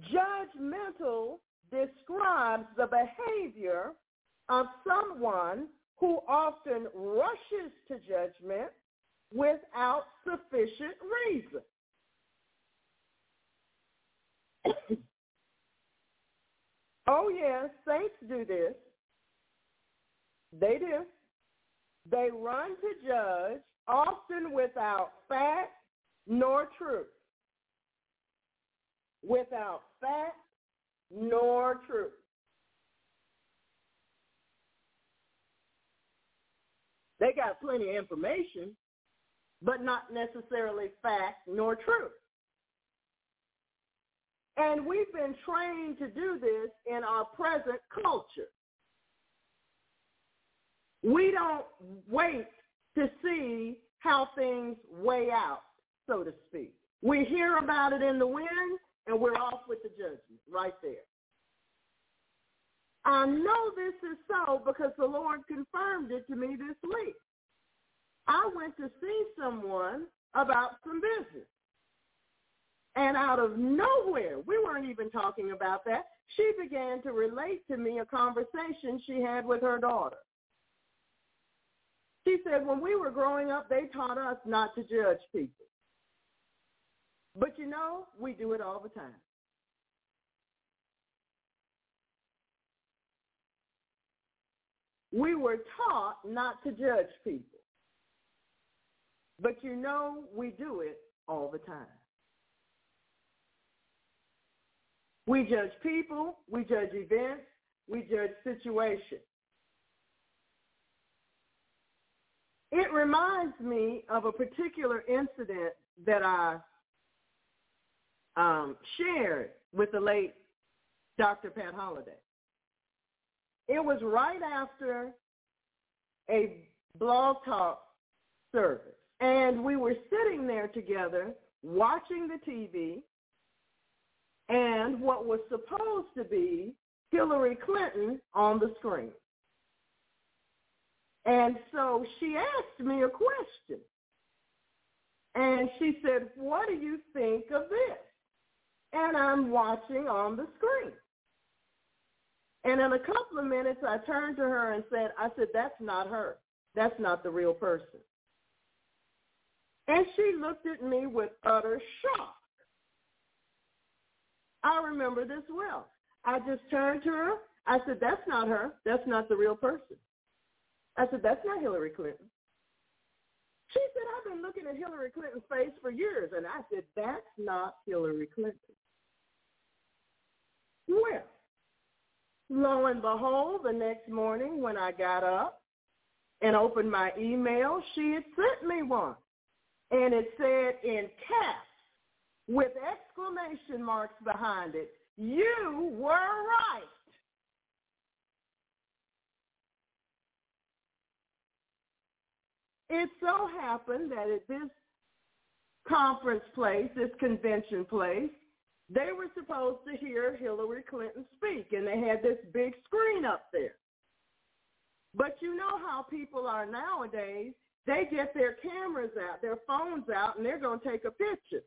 Judgmental describes the behavior of someone who often rushes to judgment without sufficient reason. *coughs* oh yes, saints do this. They do. They run to judge, often without fact nor truth. Without fact nor truth. They got plenty of information, but not necessarily fact nor truth. And we've been trained to do this in our present culture. We don't wait to see how things weigh out, so to speak. We hear about it in the wind and we're off with the judgment right there. I know this is so because the Lord confirmed it to me this week. I went to see someone about some business. And out of nowhere, we weren't even talking about that, she began to relate to me a conversation she had with her daughter. She said, when we were growing up, they taught us not to judge people. But you know, we do it all the time. We were taught not to judge people. But you know, we do it all the time. We judge people, we judge events, we judge situations. It reminds me of a particular incident that I um, shared with the late Dr. Pat Holliday. It was right after a blog talk service. And we were sitting there together watching the TV and what was supposed to be Hillary Clinton on the screen. And so she asked me a question. And she said, what do you think of this? And I'm watching on the screen. And in a couple of minutes, I turned to her and said, I said, that's not her. That's not the real person. And she looked at me with utter shock. I remember this well. I just turned to her. I said, that's not her. That's not the real person. I said, that's not Hillary Clinton. She said, I've been looking at Hillary Clinton's face for years. And I said, that's not Hillary Clinton. Well, lo and behold, the next morning when I got up and opened my email, she had sent me one. And it said in caps with exclamation marks behind it, you were right. It so happened that at this conference place, this convention place, they were supposed to hear Hillary Clinton speak, and they had this big screen up there. But you know how people are nowadays. They get their cameras out, their phones out, and they're going to take a picture.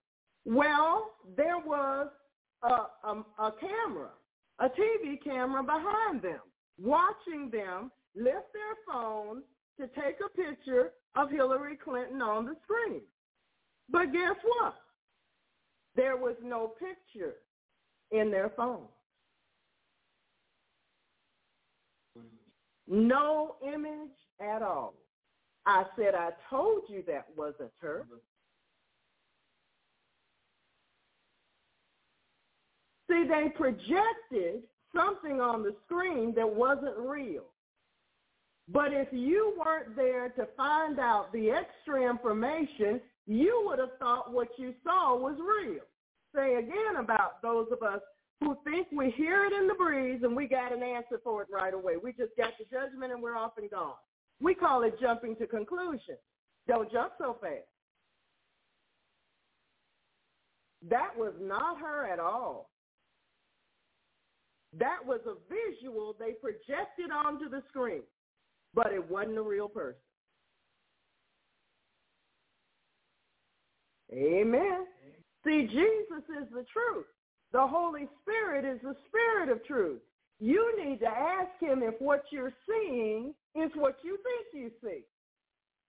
Well, there was a, a, a camera, a TV camera behind them, watching them lift their phone to take a picture of Hillary Clinton on the screen. But guess what? There was no picture in their phone. No image at all. I said, I told you that wasn't her. See, they projected something on the screen that wasn't real. But if you weren't there to find out the extra information, you would have thought what you saw was real. Say again about those of us who think we hear it in the breeze and we got an answer for it right away. We just got the judgment and we're off and gone. We call it jumping to conclusions. Don't jump so fast. That was not her at all. That was a visual they projected onto the screen but it wasn't a real person. Amen. See, Jesus is the truth. The Holy Spirit is the spirit of truth. You need to ask him if what you're seeing is what you think you see.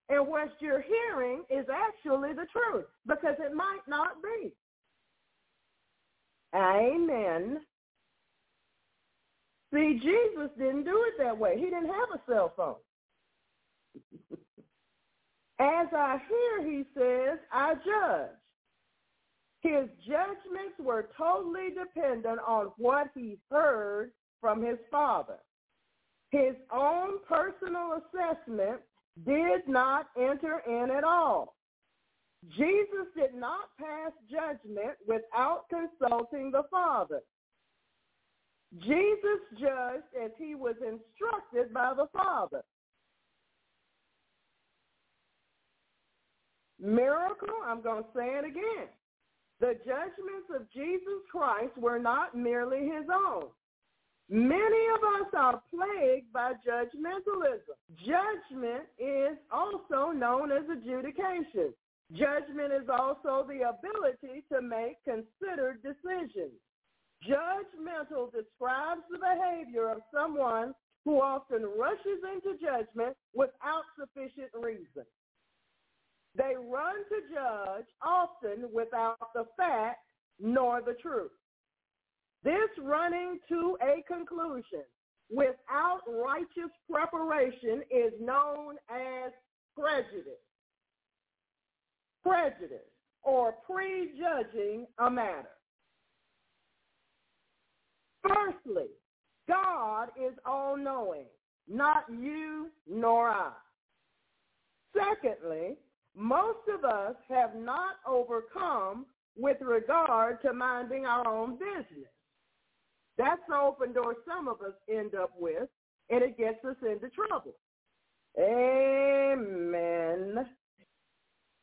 And what you're hearing is actually the truth because it might not be. Amen. See, Jesus didn't do it that way. He didn't have a cell phone. *laughs* As I hear, he says, I judge. His judgments were totally dependent on what he heard from his father. His own personal assessment did not enter in at all. Jesus did not pass judgment without consulting the Father. Jesus judged as he was instructed by the Father. Miracle, I'm going to say it again. The judgments of Jesus Christ were not merely his own. Many of us are plagued by judgmentalism. Judgment is also known as adjudication. Judgment is also the ability to make considered decisions. Judgmental describes the behavior of someone who often rushes into judgment without sufficient reason. They run to judge often without the fact nor the truth. This running to a conclusion without righteous preparation is known as prejudice. Prejudice or prejudging a matter. Firstly, God is all-knowing, not you nor I. Secondly, most of us have not overcome with regard to minding our own business. That's the open door some of us end up with, and it gets us into trouble. Amen.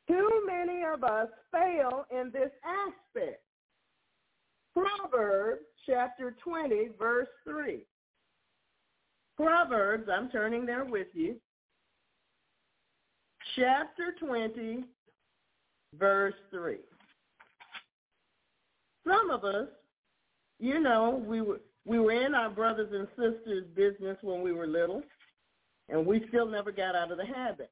Too many of us fail in this aspect. Proverbs chapter 20, verse 3. Proverbs, I'm turning there with you chapter 20, verse 3. Some of us, you know, we were, we were in our brothers and sisters' business when we were little, and we still never got out of the habit.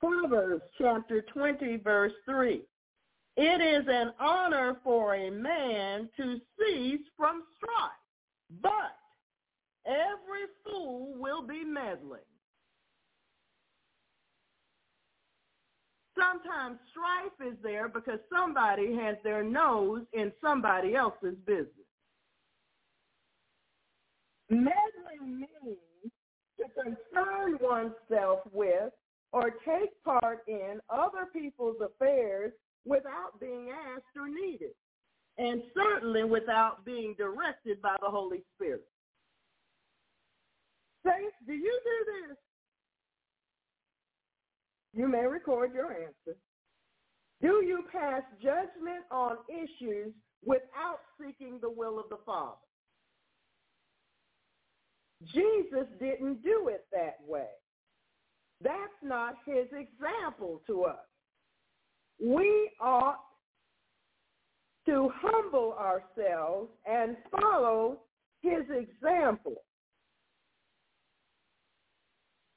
Proverbs chapter 20, verse 3. It is an honor for a man to cease from strife, but Every fool will be meddling. Sometimes strife is there because somebody has their nose in somebody else's business. Meddling means to concern oneself with or take part in other people's affairs without being asked or needed, and certainly without being directed by the Holy Spirit. Do you do this? You may record your answer. Do you pass judgment on issues without seeking the will of the Father? Jesus didn't do it that way. That's not his example to us. We ought to humble ourselves and follow his example.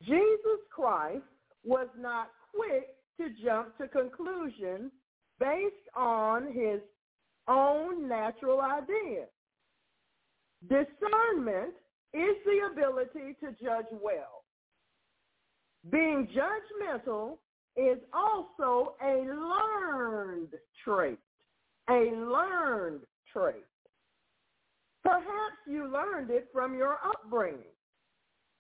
Jesus Christ was not quick to jump to conclusions based on his own natural ideas. Discernment is the ability to judge well. Being judgmental is also a learned trait. A learned trait. Perhaps you learned it from your upbringing.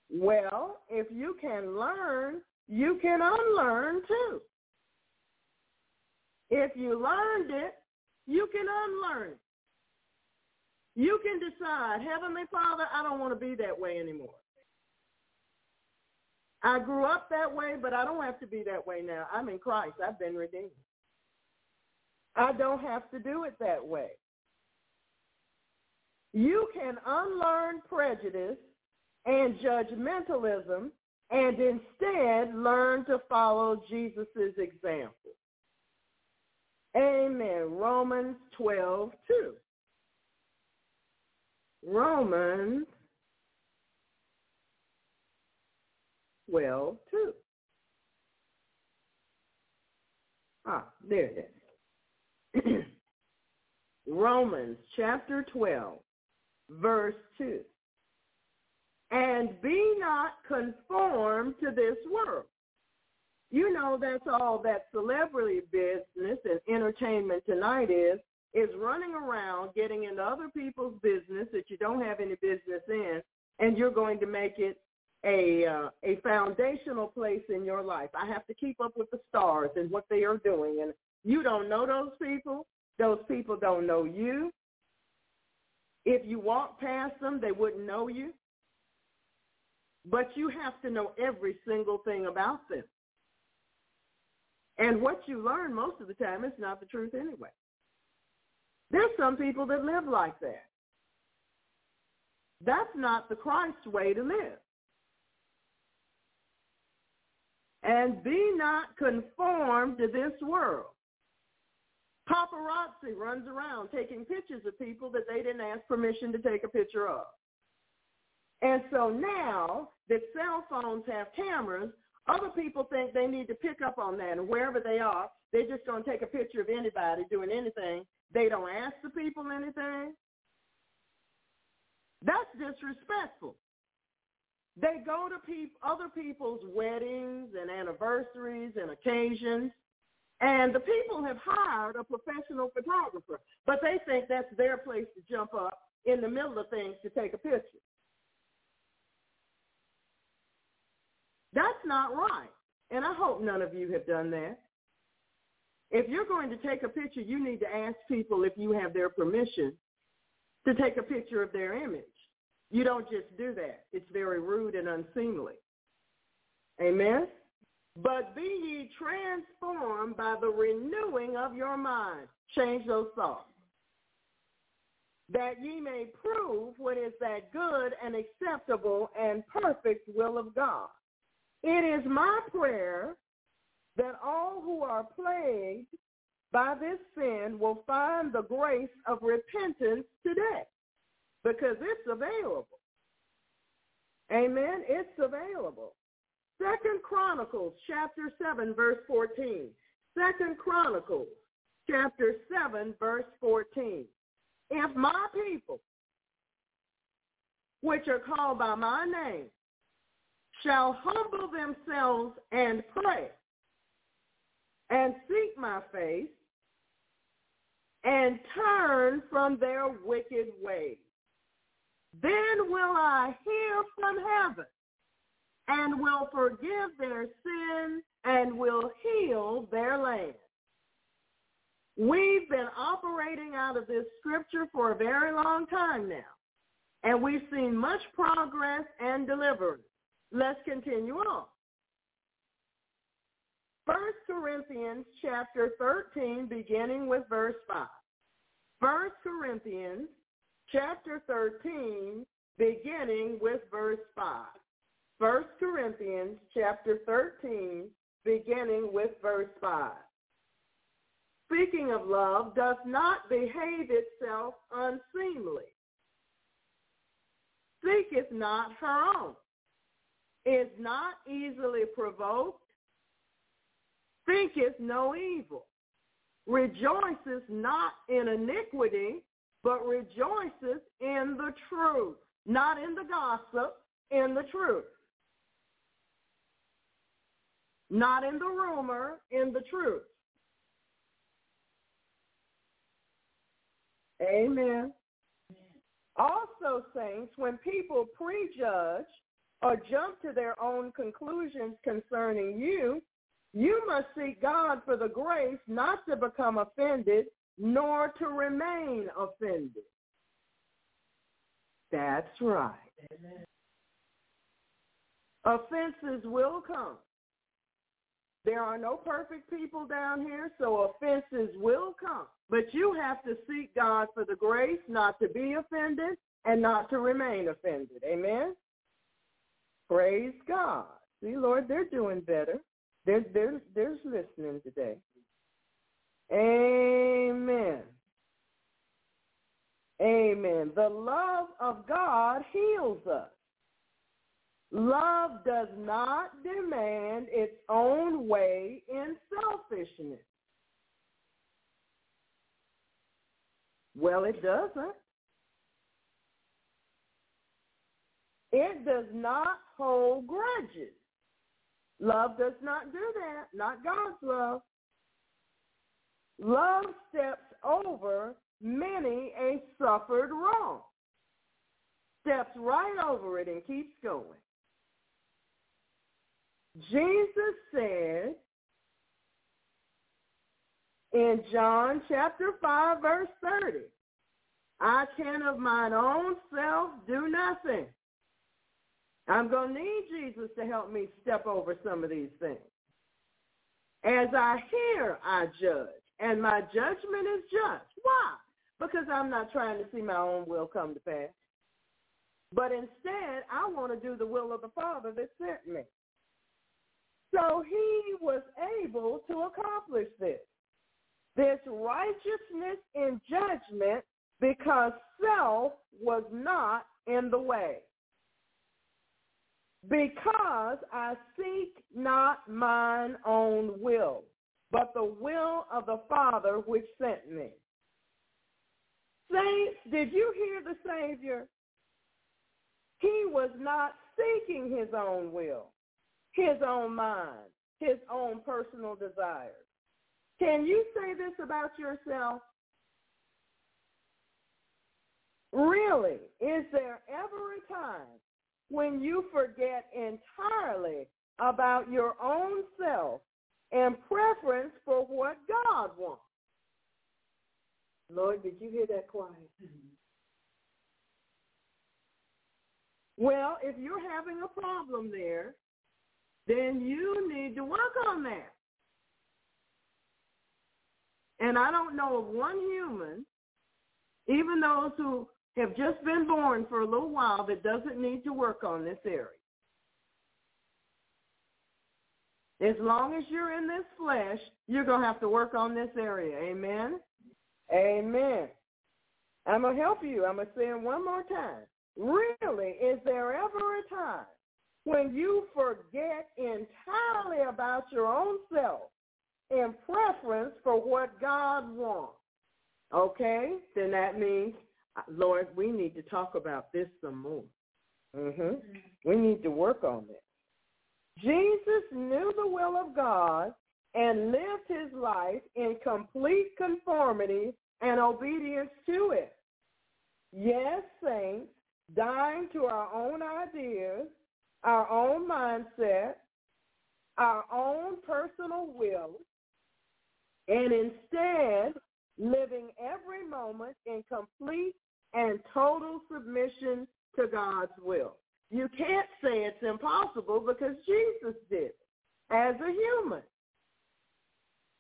Well, if you can learn, you can unlearn too. If you learned it, you can unlearn it. You can decide, Heavenly Father, I don't want to be that way anymore. I grew up that way, but I don't have to be that way now. I'm in Christ. I've been redeemed. I don't have to do it that way. You can unlearn prejudice and judgmentalism and instead learn to follow Jesus' example. Amen. Romans 12, 2. Romans 12, 2. Ah, there it is. *clears throat* Romans chapter 12, verse 2 and be not conformed to this world. You know that's all that celebrity business and entertainment tonight is, is running around getting into other people's business that you don't have any business in, and you're going to make it a uh, a foundational place in your life. I have to keep up with the stars and what they are doing, and you don't know those people. Those people don't know you. If you walk past them, they wouldn't know you. But you have to know every single thing about them. And what you learn most of the time is not the truth anyway. There's some people that live like that. That's not the Christ way to live. And be not conformed to this world. Paparazzi runs around taking pictures of people that they didn't ask permission to take a picture of. And so now that cell phones have cameras, other people think they need to pick up on that. And wherever they are, they're just going to take a picture of anybody doing anything. They don't ask the people anything. That's disrespectful. They go to peop- other people's weddings and anniversaries and occasions, and the people have hired a professional photographer, but they think that's their place to jump up in the middle of things to take a picture. That's not right. And I hope none of you have done that. If you're going to take a picture, you need to ask people if you have their permission to take a picture of their image. You don't just do that. It's very rude and unseemly. Amen? But be ye transformed by the renewing of your mind. Change those thoughts. That ye may prove what is that good and acceptable and perfect will of God. It is my prayer that all who are plagued by this sin will find the grace of repentance today because it's available. Amen. It's available. Second Chronicles chapter 7 verse 14. Second Chronicles chapter 7 verse 14. If my people, which are called by my name, shall humble themselves and pray and seek my face and turn from their wicked ways. Then will I hear from heaven and will forgive their sins and will heal their land. We've been operating out of this scripture for a very long time now, and we've seen much progress and deliverance. Let's continue on. 1 Corinthians chapter 13, beginning with verse 5. 1 Corinthians chapter 13, beginning with verse 5. 1 Corinthians chapter 13, beginning with verse 5. Speaking of love, does not behave itself unseemly. Seeketh not her own. Is not easily provoked. Thinketh no evil. Rejoices not in iniquity, but rejoices in the truth. Not in the gossip, in the truth. Not in the rumor, in the truth. Amen. Also, saints, when people prejudge or jump to their own conclusions concerning you, you must seek God for the grace not to become offended nor to remain offended. That's right. Amen. Offenses will come. There are no perfect people down here, so offenses will come. But you have to seek God for the grace not to be offended and not to remain offended. Amen? Praise God. See, Lord, they're doing better. They're, they're, they're listening today. Amen. Amen. The love of God heals us. Love does not demand its own way in selfishness. Well, it doesn't. It does not hold grudges. Love does not do that, not God's love. Love steps over many a suffered wrong, steps right over it and keeps going. Jesus said in John chapter 5, verse 30, I can of mine own self do nothing. I'm going to need Jesus to help me step over some of these things. As I hear, I judge, and my judgment is just. Why? Because I'm not trying to see my own will come to pass. But instead, I want to do the will of the Father that sent me. So he was able to accomplish this. This righteousness in judgment because self was not in the way. Because I seek not mine own will, but the will of the Father which sent me. Saints, did you hear the Savior? He was not seeking his own will his own mind, his own personal desires. Can you say this about yourself? Really, is there ever a time when you forget entirely about your own self and preference for what God wants? Lord, did you hear that quiet? Mm-hmm. Well, if you're having a problem there, then you need to work on that. And I don't know of one human, even those who have just been born for a little while, that doesn't need to work on this area. As long as you're in this flesh, you're going to have to work on this area. Amen? Amen. I'm going to help you. I'm going to say it one more time. Really, is there ever a time when you forget entirely about your own self in preference for what God wants, okay, then that means, Lord, we need to talk about this some more. Mm-hmm. We need to work on this. Jesus knew the will of God and lived his life in complete conformity and obedience to it. Yes, saints, dying to our own ideas, our own mindset, our own personal will, and instead living every moment in complete and total submission to God's will. You can't say it's impossible because Jesus did as a human.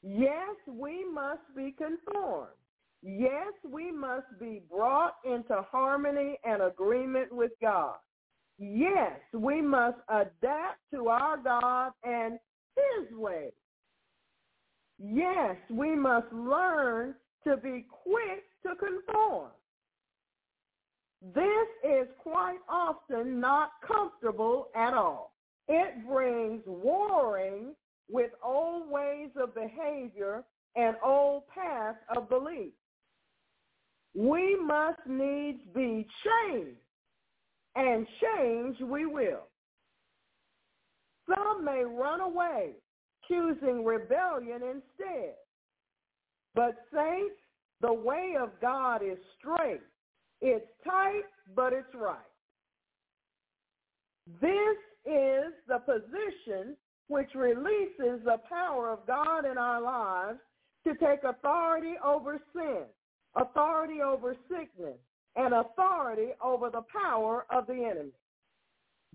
Yes, we must be conformed. Yes, we must be brought into harmony and agreement with God. Yes, we must adapt to our God and his ways. Yes, we must learn to be quick to conform. This is quite often not comfortable at all. It brings warring with old ways of behavior and old paths of belief. We must needs be changed, and change we will. Some may run away, choosing rebellion instead. But saints, the way of God is straight. It's tight, but it's right. This is the position which releases the power of God in our lives to take authority over sin, authority over sickness, and authority over the power of the enemy.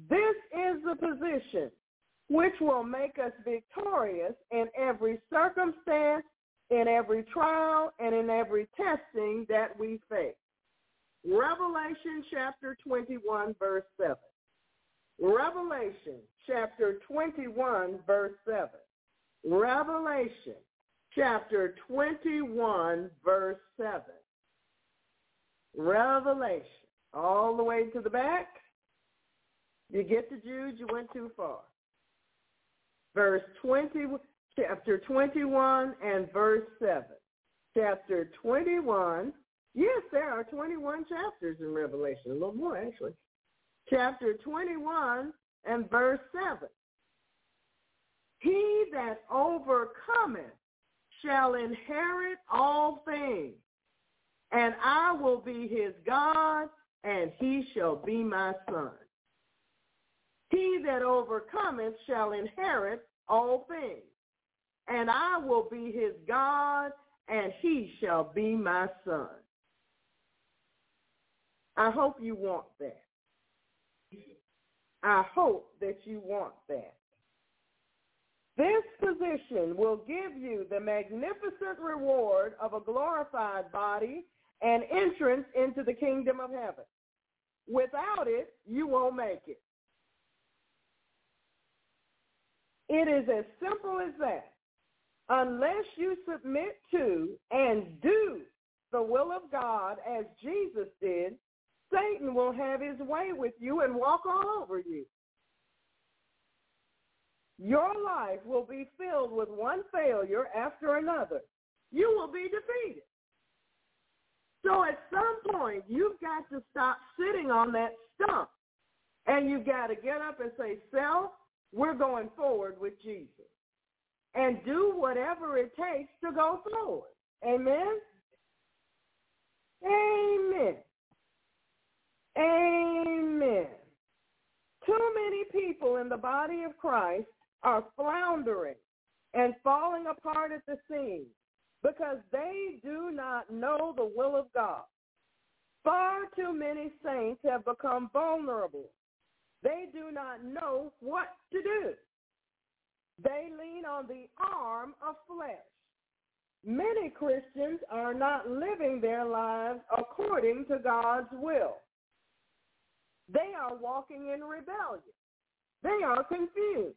This is the position which will make us victorious in every circumstance, in every trial, and in every testing that we face. Revelation chapter 21, verse 7. Revelation chapter 21, verse 7. Revelation chapter 21, verse 7. Revelation. All the way to the back. You get to Jude, you went too far. Verse 20, chapter 21 and verse 7. Chapter 21. Yes, there are 21 chapters in Revelation. A little more, actually chapter 21 and verse 7. He that overcometh shall inherit all things, and I will be his God, and he shall be my son. He that overcometh shall inherit all things, and I will be his God, and he shall be my son. I hope you want that. I hope that you want that. This position will give you the magnificent reward of a glorified body and entrance into the kingdom of heaven. Without it, you won't make it. It is as simple as that. Unless you submit to and do the will of God as Jesus did, Satan will have his way with you and walk all over you. Your life will be filled with one failure after another. You will be defeated. So at some point, you've got to stop sitting on that stump. And you've got to get up and say, self, we're going forward with Jesus. And do whatever it takes to go forward. Amen? Amen. Amen. Too many people in the body of Christ are floundering and falling apart at the seams because they do not know the will of God. Far too many saints have become vulnerable. They do not know what to do. They lean on the arm of flesh. Many Christians are not living their lives according to God's will. They are walking in rebellion. They are confused.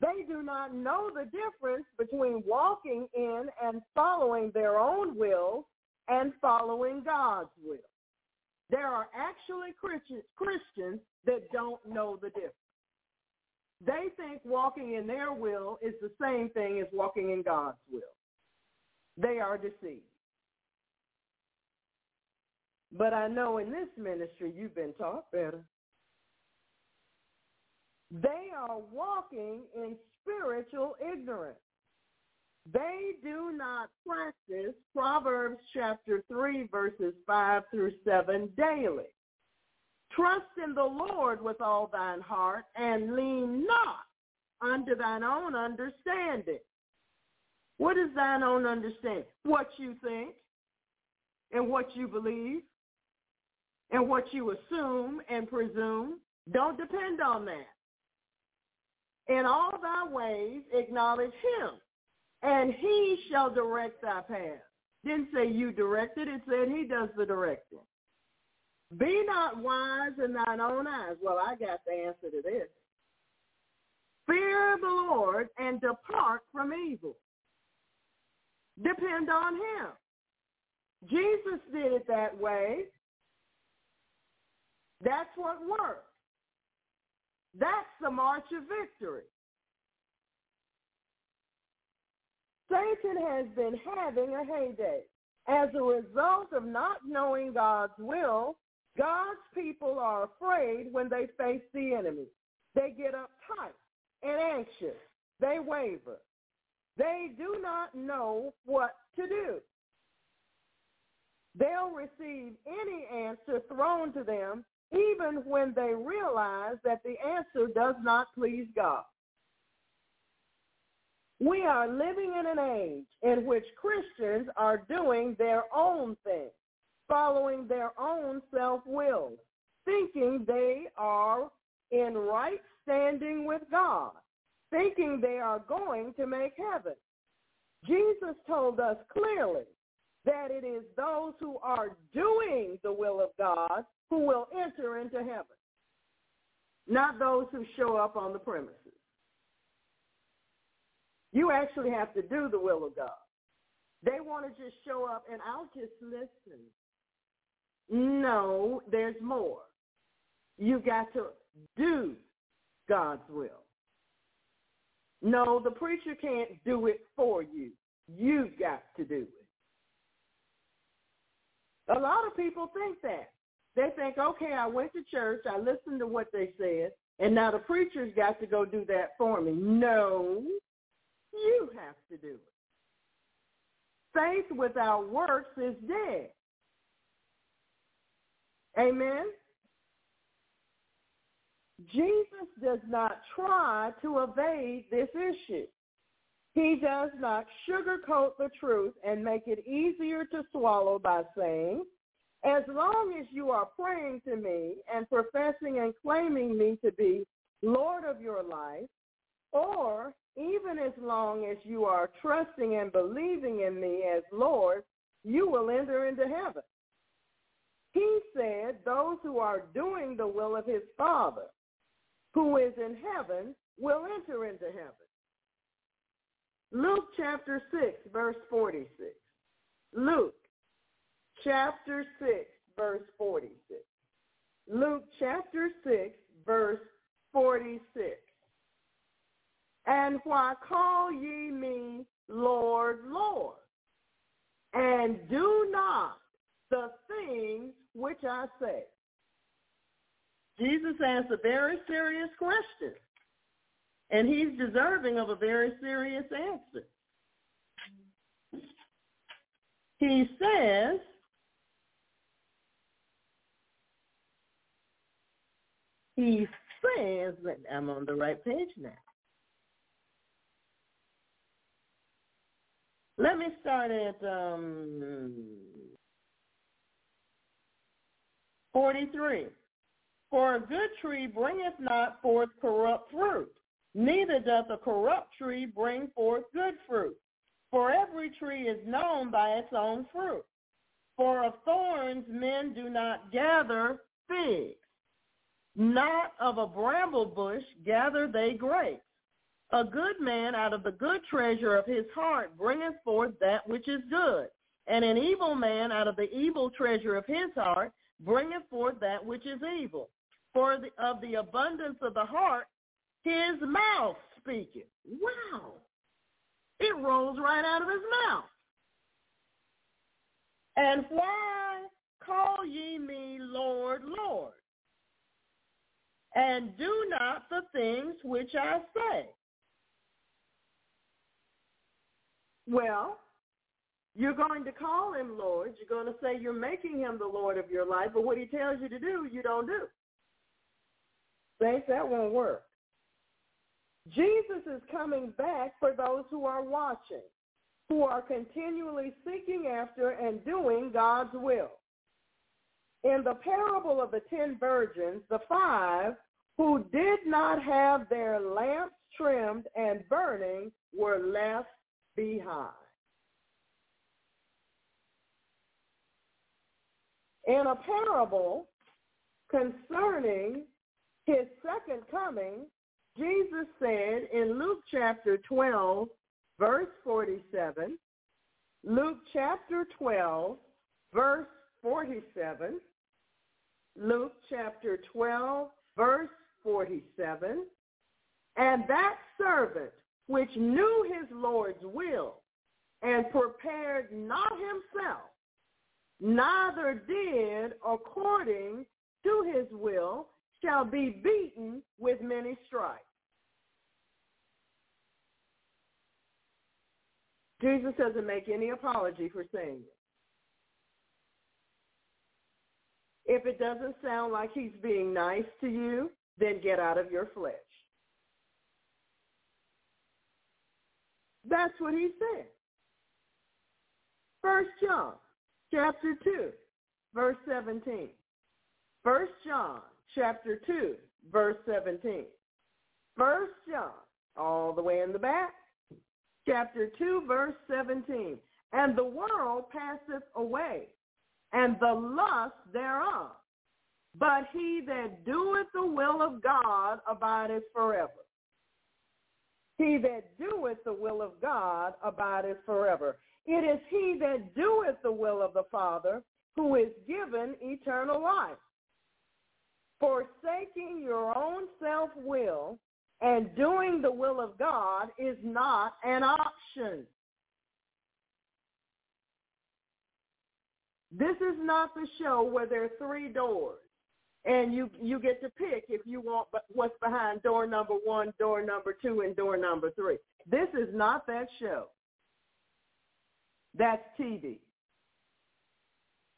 They do not know the difference between walking in and following their own will and following God's will. There are actually Christians that don't know the difference. They think walking in their will is the same thing as walking in God's will. They are deceived. But I know in this ministry you've been taught better. They are walking in spiritual ignorance. they do not practice Proverbs chapter 3 verses 5 through 7 daily. Trust in the Lord with all thine heart and lean not unto thine own understanding. What is thine own understanding? What you think and what you believe and what you assume and presume. Don't depend on that. In all thy ways acknowledge him, and he shall direct thy path. Didn't say you directed, it said he does the directing. Be not wise in thine own eyes. Well, I got the answer to this. Fear the Lord and depart from evil. Depend on him. Jesus did it that way. That's what works. That's the march of victory. Satan has been having a heyday. As a result of not knowing God's will, God's people are afraid when they face the enemy. They get uptight and anxious. They waver. They do not know what to do. They'll receive any answer thrown to them even when they realize that the answer does not please God. We are living in an age in which Christians are doing their own thing, following their own self-will, thinking they are in right standing with God, thinking they are going to make heaven. Jesus told us clearly that it is those who are doing the will of God who will enter into heaven, not those who show up on the premises. You actually have to do the will of God. They want to just show up and I'll just listen. No, there's more. You've got to do God's will. No, the preacher can't do it for you. You've got to do it. A lot of people think that. They think, okay, I went to church, I listened to what they said, and now the preacher's got to go do that for me. No, you have to do it. Faith without works is dead. Amen? Jesus does not try to evade this issue. He does not sugarcoat the truth and make it easier to swallow by saying, as long as you are praying to me and professing and claiming me to be Lord of your life, or even as long as you are trusting and believing in me as Lord, you will enter into heaven. He said those who are doing the will of his Father, who is in heaven, will enter into heaven. Luke chapter 6, verse 46. Luke chapter 6, verse 46. Luke chapter 6, verse 46. And why call ye me Lord, Lord, and do not the things which I say? Jesus asked a very serious question, and he's deserving of a very serious answer. He says, he says that I'm on the right page now. Let me start at um, 43. For a good tree bringeth not forth corrupt fruit, neither doth a corrupt tree bring forth good fruit. For every tree is known by its own fruit. For of thorns men do not gather figs, not of a bramble bush gather they grapes. A good man out of the good treasure of his heart bringeth forth that which is good, and an evil man out of the evil treasure of his heart bringeth forth that which is evil. For the, of the abundance of the heart, his mouth speaketh. Wow. It rolls right out of his mouth. And why call ye me Lord, Lord? And do not the things which I say. Well, you're going to call him Lord. You're going to say you're making him the Lord of your life, but what he tells you to do, you don't do. Saints, that won't work. Jesus is coming back for those who are watching, who are continually seeking after and doing God's will. In the parable of the ten virgins, the five who did not have their lamps trimmed and burning were left behind. In a parable concerning his second coming, Jesus said in Luke chapter 12, verse 47, Luke chapter 12, verse 47, Luke chapter 12, verse 47, and that servant which knew his Lord's will and prepared not himself, neither did according to his will, shall be beaten with many stripes. Jesus doesn't make any apology for saying it. If it doesn't sound like he's being nice to you, then get out of your flesh. That's what he said. First John chapter 2, verse 17. First John chapter 2, verse 17. First John, all the way in the back, chapter 2, verse 17. And the world passeth away, and the lust thereof. But he that doeth the will of God abideth forever. He that doeth the will of God abideth forever. It is he that doeth the will of the Father who is given eternal life. Forsaking your own self-will and doing the will of God is not an option. This is not the show where there are three doors and you you get to pick if you want what's behind door number one, door number two, and door number three. This is not that show. That's TV.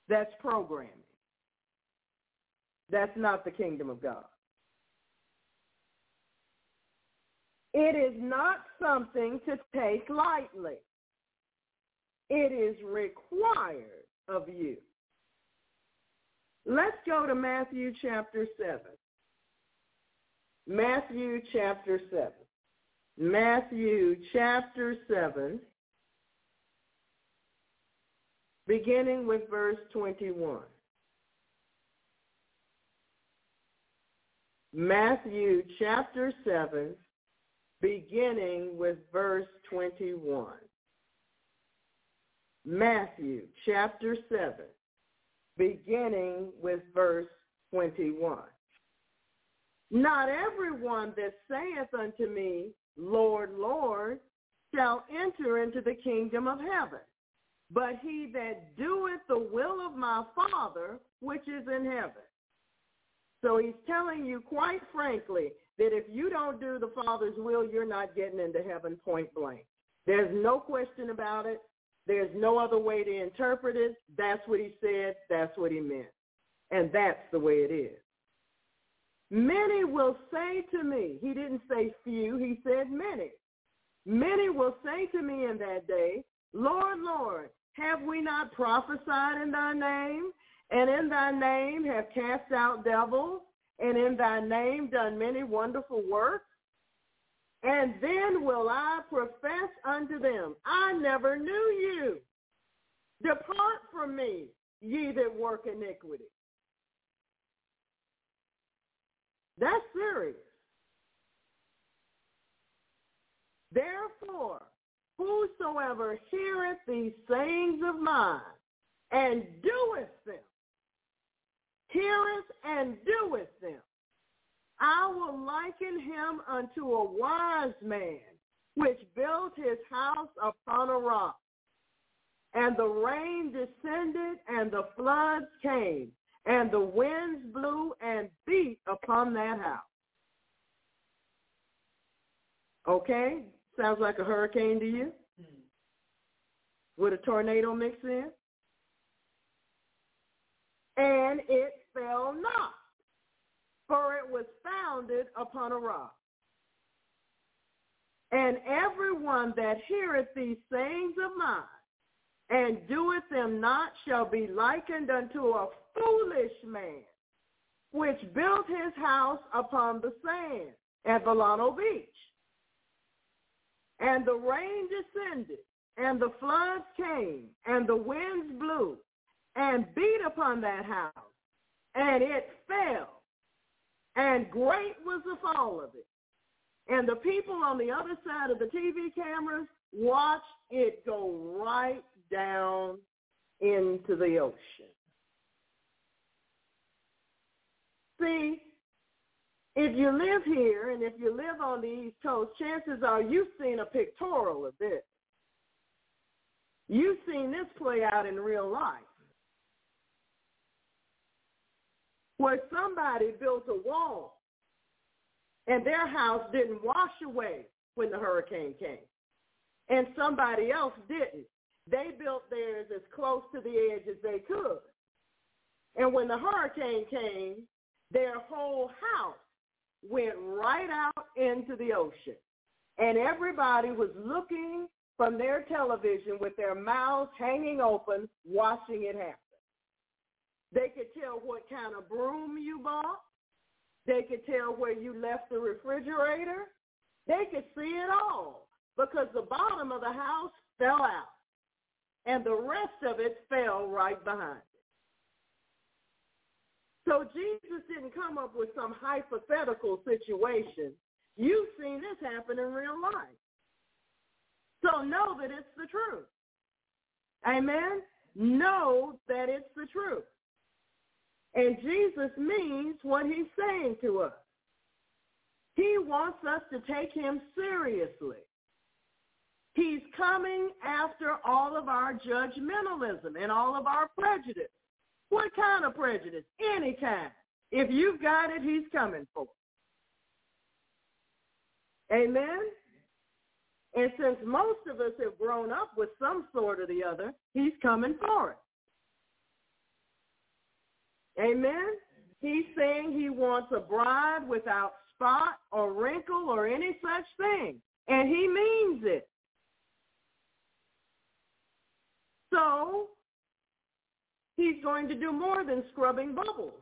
That's programming. That's not the kingdom of God. It is not something to take lightly. It is required of you. Let's go to Matthew chapter 7. Matthew chapter 7. Matthew chapter 7, beginning with verse 21. Matthew chapter 7, beginning with verse 21. Matthew chapter 7, beginning with verse 21. Not everyone that saith unto me, Lord, Lord, shall enter into the kingdom of heaven, but he that doeth the will of my Father which is in heaven. So he's telling you quite frankly that if you don't do the Father's will, you're not getting into heaven point blank. There's no question about it. There's no other way to interpret it. That's what he said. That's what he meant. And that's the way it is. Many will say to me, he didn't say few, he said many. Many will say to me in that day, Lord, Lord, have we not prophesied in thy name? And in thy name have cast out devils? And in thy name done many wonderful works? And then will I profess unto them, I never knew you. Depart from me, ye that work iniquity. That's serious. Therefore, whosoever heareth these sayings of mine and doeth them, heareth and doeth them, I will liken him unto a wise man which built his house upon a rock. And the rain descended and the floods came and the winds blew and beat upon that house. Okay? Sounds like a hurricane to you? Hmm. Would a tornado mix in? And it fell not, for it was founded upon a rock. And everyone that heareth these sayings of mine and doeth them not shall be likened unto a foolish man, which built his house upon the sand at Volcano Beach. And the rain descended, and the floods came, and the winds blew, and beat upon that house, and it fell, and great was the fall of it. And the people on the other side of the TV cameras watched it go right down into the ocean. See, if you live here and if you live on the East Coast, chances are you've seen a pictorial of this. You've seen this play out in real life. Where somebody built a wall and their house didn't wash away when the hurricane came. And somebody else didn't. They built theirs as close to the edge as they could. And when the hurricane came, their whole house went right out into the ocean. And everybody was looking from their television with their mouths hanging open, watching it happen. They could tell what kind of broom you bought. They could tell where you left the refrigerator. They could see it all because the bottom of the house fell out and the rest of it fell right behind it. So Jesus didn't come up with some hypothetical situation. You've seen this happen in real life. So know that it's the truth. Amen? Know that it's the truth. And Jesus means what he's saying to us. He wants us to take him seriously. He's coming after all of our judgmentalism and all of our prejudice. What kind of prejudice? Any kind. If you've got it, he's coming for it. Amen? And since most of us have grown up with some sort or the other, he's coming for it. Amen? He's saying he wants a bride without spot or wrinkle or any such thing. And he means it. So he's going to do more than scrubbing bubbles.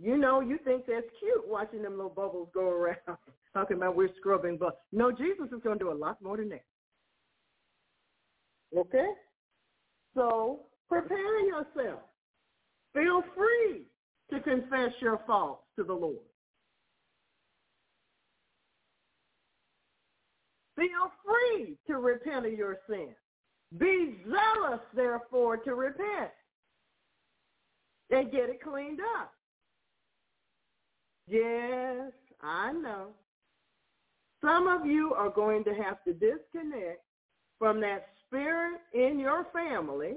You know, you think that's cute watching them little bubbles go around, *laughs* talking about we're scrubbing bubbles. No, Jesus is going to do a lot more than that. Okay? So prepare yourself. Feel free to confess your faults to the Lord. Feel free to repent of your sin. Be zealous, therefore, to repent and get it cleaned up. Yes, I know. Some of you are going to have to disconnect from that spirit in your family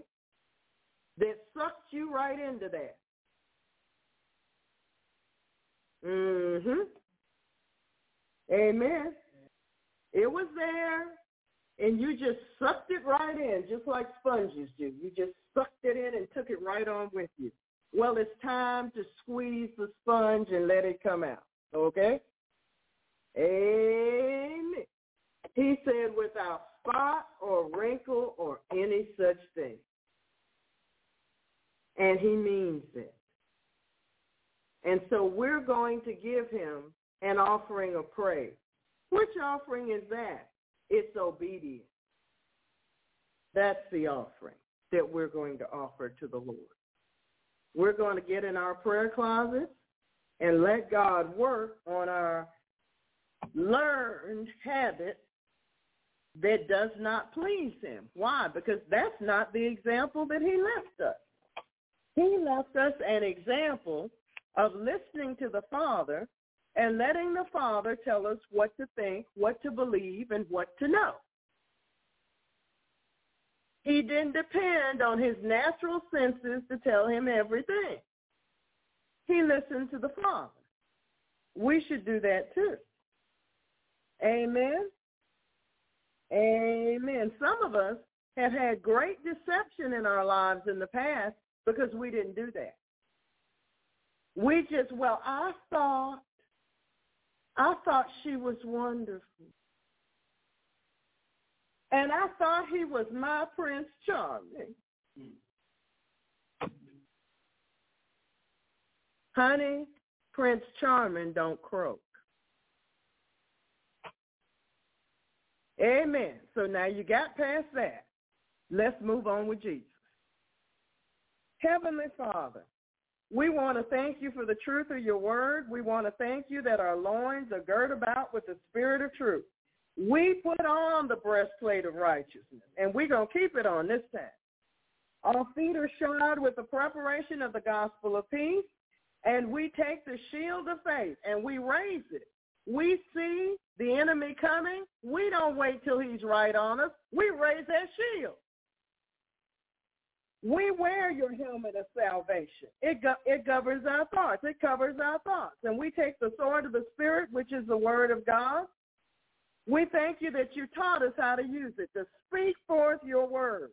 that sucked you right into that. Mhm. Amen. It was there, and you just sucked it right in, just like sponges do. You just sucked it in and took it right on with you. Well, it's time to squeeze the sponge and let it come out. Okay? Amen. He said, without spot or wrinkle or any such thing. And he means it. And so we're going to give him an offering of praise. Which offering is that? It's obedience. That's the offering that we're going to offer to the Lord. We're going to get in our prayer closet and let God work on our learned habit that does not please him. Why? Because that's not the example that he left us. He left us an example of listening to the Father and letting the Father tell us what to think, what to believe, and what to know. He didn't depend on his natural senses to tell him everything. He listened to the Father. We should do that too. Amen. Amen. Some of us have had great deception in our lives in the past because we didn't do that. We just, well, I thought, I thought she was wonderful. And I thought he was my Prince Charming. Honey, Prince Charming don't croak. Amen. So now you got past that. Let's move on with Jesus. Heavenly Father, we want to thank you for the truth of your word. We want to thank you that our loins are girt about with the spirit of truth. We put on the breastplate of righteousness, and we're going to keep it on this time. Our feet are shod with the preparation of the gospel of peace, and we take the shield of faith and we raise it. We see the enemy coming. We don't wait till he's right on us. We raise that shield. We wear your helmet of salvation. It, go- it governs our thoughts. It covers our thoughts. And we take the sword of the Spirit, which is the word of God. We thank you that you taught us how to use it, to speak forth your word.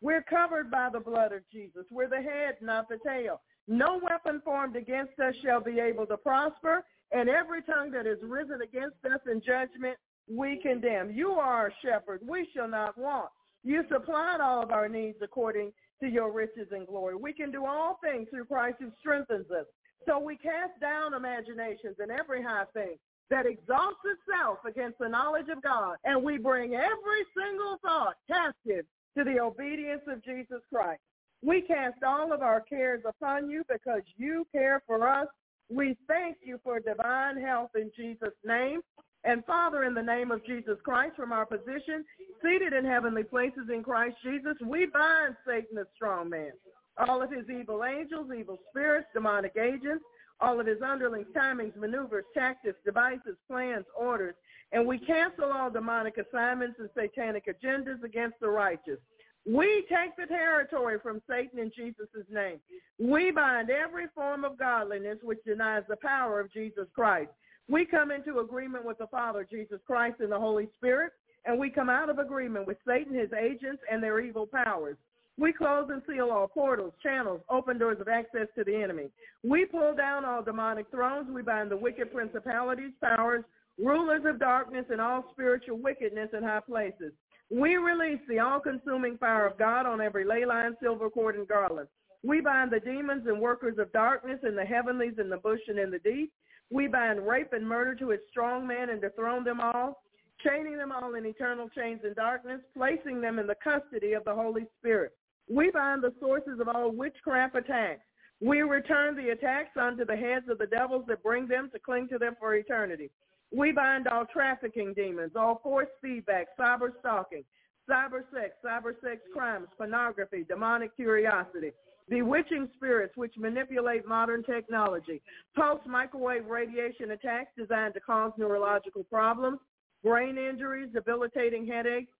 We're covered by the blood of Jesus. We're the head, not the tail. No weapon formed against us shall be able to prosper, and every tongue that is risen against us in judgment, we condemn. You are our shepherd. We shall not want. You supplied all of our needs according to your riches and glory. We can do all things through Christ who strengthens us. So we cast down imaginations and every high thing that exalts itself against the knowledge of God, and we bring every single thought captive to the obedience of Jesus Christ. We cast all of our cares upon you because you care for us. We thank you for divine health in Jesus' name. And Father, in the name of Jesus Christ, from our position, seated in heavenly places in Christ Jesus, we bind Satan, the strong man, all of his evil angels, evil spirits, demonic agents, all of his underlings, timings, maneuvers, tactics, devices, plans, orders, and we cancel all demonic assignments and satanic agendas against the righteous. We take the territory from Satan in Jesus' name. We bind every form of godliness which denies the power of Jesus Christ. We come into agreement with the Father, Jesus Christ, and the Holy Spirit, and we come out of agreement with Satan, his agents, and their evil powers. We close and seal all portals, channels, open doors of access to the enemy. We pull down all demonic thrones. We bind the wicked principalities, powers, rulers of darkness, and all spiritual wickedness in high places. We release the all-consuming fire of God on every ley line, silver cord, and garland. We bind the demons and workers of darkness in the heavenlies, in the bush, and in the deep. We bind rape and murder to its strong man and dethrone them all, chaining them all in eternal chains and darkness, placing them in the custody of the Holy Spirit. We bind the sources of all witchcraft attacks. We return the attacks unto the heads of the devils that bring them to cling to them for eternity. We bind all trafficking demons, all forced feedback, cyber stalking, cyber sex, cyber sex crimes, pornography, demonic curiosity, bewitching spirits which manipulate modern technology, pulse microwave radiation attacks designed to cause neurological problems, brain injuries, debilitating headaches,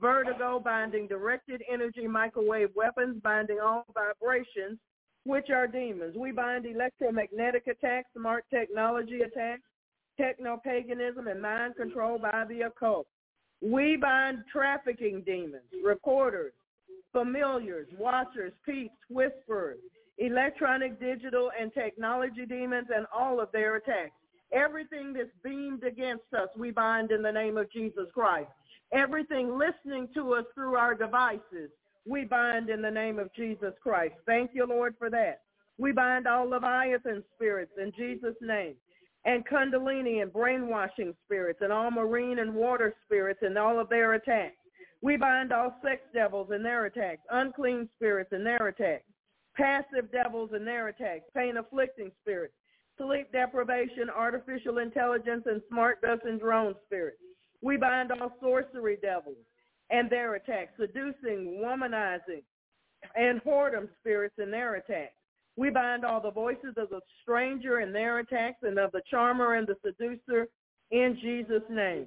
vertigo, binding directed energy microwave weapons, binding all vibrations, which are demons. We bind electromagnetic attacks, smart technology attacks, techno-paganism, and mind control by the occult. We bind trafficking demons, reporters, familiars, watchers, peeps, whisperers, electronic, digital, and technology demons, and all of their attacks. Everything that's beamed against us, we bind in the name of Jesus Christ. Everything listening to us through our devices, we bind in the name of Jesus Christ. Thank you, Lord, for that. We bind all Leviathan spirits in Jesus' name, and Kundalini and brainwashing spirits, and all marine and water spirits and all of their attacks. We bind all sex devils and their attacks, unclean spirits and their attacks, passive devils and their attacks, pain-afflicting spirits, sleep deprivation, artificial intelligence, and smart dust and drone spirits. We bind all sorcery devils and their attacks, seducing, womanizing, and whoredom spirits and their attacks. We bind all the voices of the stranger and their attacks and of the charmer and the seducer in Jesus' name.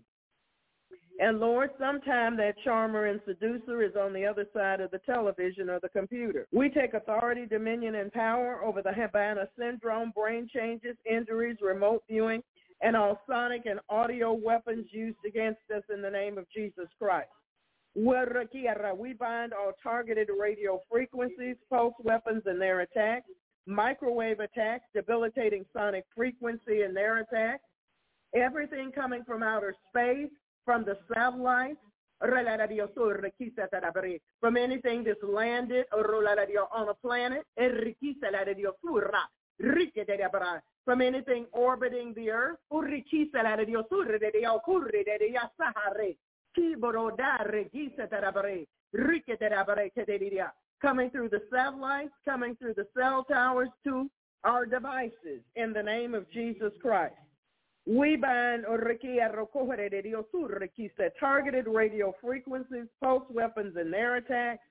And Lord, sometime that charmer and seducer is on the other side of the television or the computer. We take authority, dominion, and power over the Havana syndrome, brain changes, injuries, remote viewing, and all sonic and audio weapons used against us in the name of Jesus Christ. We bind all targeted radio frequencies, pulse weapons and their attacks, microwave attacks, debilitating sonic frequency and their attacks, everything coming from outer space, from the satellites, oh, from anything that's landed oh, on a planet, from anything orbiting the earth, oh, coming through the satellites, coming through the cell towers to our devices in the name of Jesus Christ. We bind targeted radio frequencies, pulse weapons and their attacks,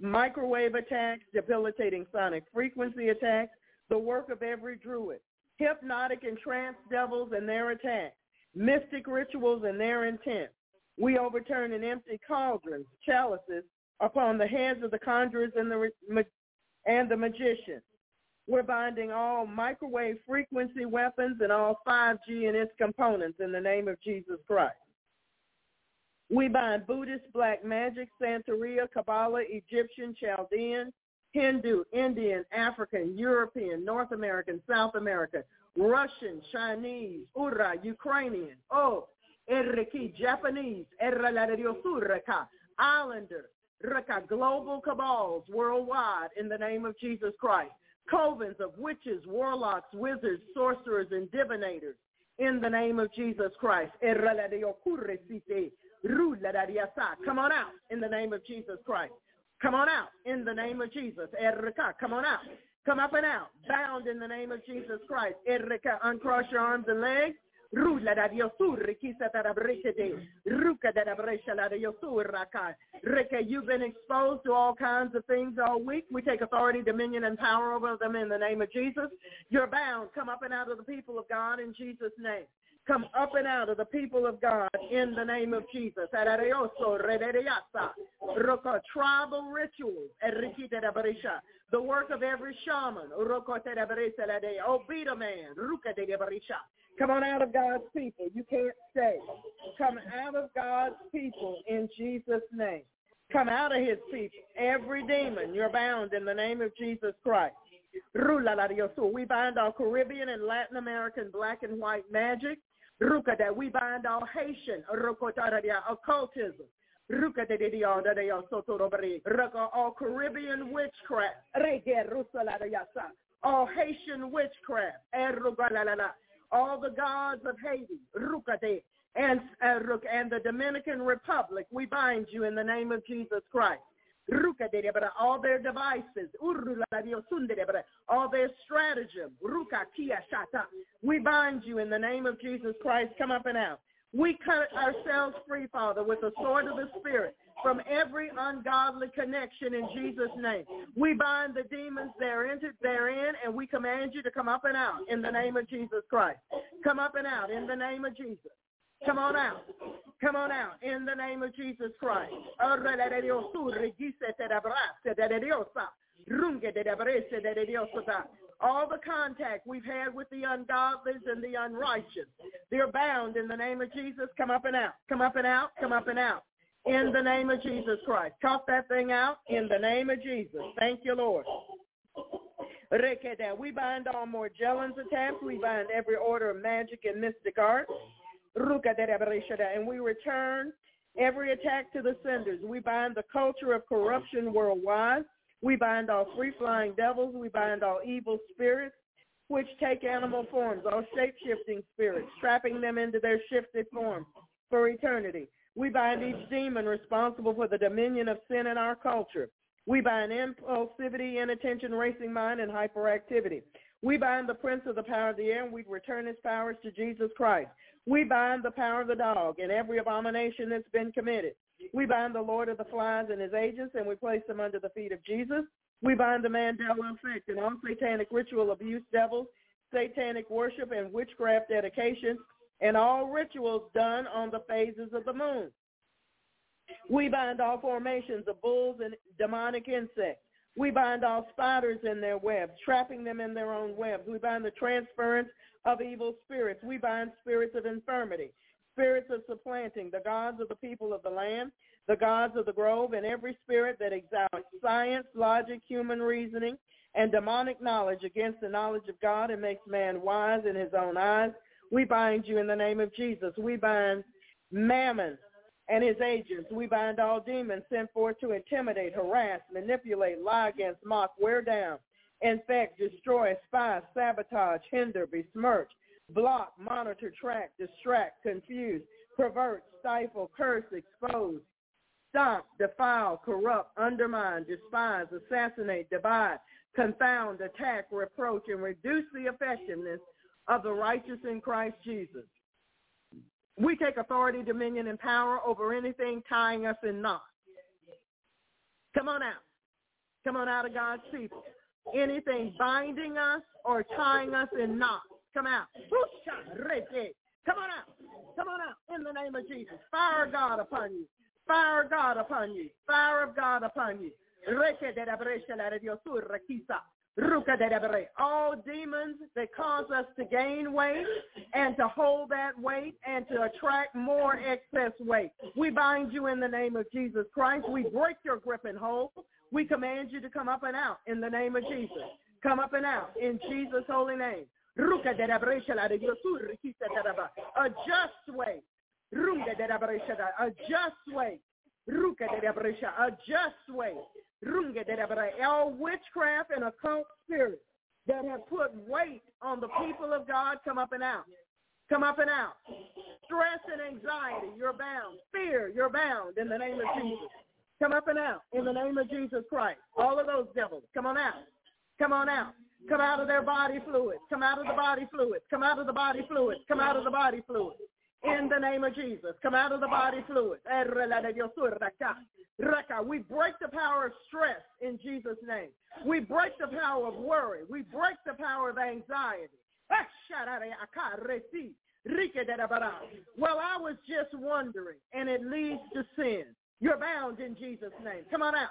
microwave attacks, debilitating sonic frequency attacks, the work of every druid, hypnotic and trance devils and their attacks, mystic rituals and their intent. We overturn and empty cauldrons, chalices upon the heads of the conjurers and the, and the magicians. We're binding all microwave frequency weapons and all 5G and its components in the name of Jesus Christ. We bind Buddhist, Black Magic, Santeria, Kabbalah, Egyptian, Chaldean, Hindu, Indian, African, European, North American, South American, Russian, Chinese, Ura, Ukrainian, oh, Eriki, Japanese, Islander, global cabals worldwide in the name of Jesus Christ covens of witches, warlocks, wizards, sorcerers, and divinators in the name of Jesus Christ. Come on out in the name of Jesus Christ. Come on out in the name of Jesus. Come on out. Come up and out. Bound in the name of Jesus Christ. Uncross your arms and legs. Rulla da Dio surri, chissà da brecete, ruca da brescia la Dio surra, Reke, you've been exposed to all kinds of things all week. We take authority, dominion, and power over them in the name of Jesus. You're bound. Come up and out of the people of God in Jesus' name. Come up and out of the people of God in the name of Jesus. Tribal rituals. The work of every shaman. Man. Come on out of God's people. You can't stay. Come out of God's people in Jesus' name. Come out of his people. Every demon, you're bound in the name of Jesus Christ. We bind all Caribbean and Latin American black and white magic. We bind all Haitian occultism. All Caribbean witchcraft. All Haitian witchcraft all the gods of Haiti, Rukade, and, uh, and the Dominican Republic, we bind you in the name of Jesus Christ. All their devices, all their stratagem, we bind you in the name of Jesus Christ. Come up and out. We cut ourselves free, Father, with the sword of the Spirit from every ungodly connection in Jesus' name. We bind the demons therein, therein, and we command you to come up and out in the name of Jesus Christ. Come up and out in the name of Jesus. Come on out. Come on out in the name of Jesus Christ. All the contact we've had with the ungodlies and the unrighteous, they're bound in the name of Jesus. Come up and out. Come up and out. Come up and out in the name of Jesus Christ. Talk that thing out in the name of Jesus. Thank you, Lord. We bind all Morgellons attacks. We bind every order of magic and mystic art. And we return every attack to the senders. We bind the culture of corruption worldwide. We bind all free-flying devils. We bind all evil spirits which take animal forms, all shape-shifting spirits, trapping them into their shifted forms for eternity. We bind each demon responsible for the dominion of sin in our culture. We bind impulsivity, inattention, racing mind, and hyperactivity. We bind the prince of the power of the air, and we return his powers to Jesus Christ. We bind the power of the dog and every abomination that's been committed. We bind the Lord of the flies and his agents, and we place them under the feet of Jesus. We bind the Mandela effect and all satanic ritual abuse devils, satanic worship, and witchcraft dedication and all rituals done on the phases of the moon. We bind all formations of bulls and demonic insects, We bind all spiders in their webs, trapping them in their own webs. We bind the transference of evil spirits. We bind spirits of infirmity, spirits of supplanting, the gods of the people of the land, the gods of the grove, and every spirit that exalts science, logic, human reasoning, and demonic knowledge against the knowledge of God and makes man wise in his own eyes. We bind you in the name of Jesus. We bind mammon and his agents. We bind all demons sent forth to intimidate, harass, manipulate, lie against, mock, wear down, infect, destroy, spy, sabotage, hinder, besmirch, block, monitor, track, distract, confuse, pervert, stifle, curse, expose, stop, defile, corrupt, undermine, despise, assassinate, divide, confound, attack, reproach, and reduce the effectiveness of the righteous in Christ Jesus. We take authority, dominion, and power over anything tying us in knots. Come on out. Come on out of God's people. Anything binding us or tying us in knots. Come out. Come on out. Come on out in the name of Jesus. Fire God upon you. Fire God upon you. Fire of God upon you. All demons that cause us to gain weight and to hold that weight and to attract more excess weight. We bind you in the name of Jesus Christ. We break your grip and hold. We command you to come up and out in the name of Jesus. Come up and out in Jesus' holy name. A just way. A just way. A just way all witchcraft and occult spirits that have put weight on the people of God come up and out. Come up and out. Stress and anxiety, you're bound. Fear, you're bound in the name of Jesus. Come up and out in the name of Jesus Christ. All of those devils, come on out. Come on out. Come out of their body fluids. Come out of the body fluids. Come out of the body fluids. Come out of the body fluids. In the name of Jesus. Come out of the body fluids. We break the power of stress in Jesus' name. We break the power of worry. We break the power of anxiety. Well, I was just wondering, and it leads to sin. You're bound in Jesus' name. Come on out.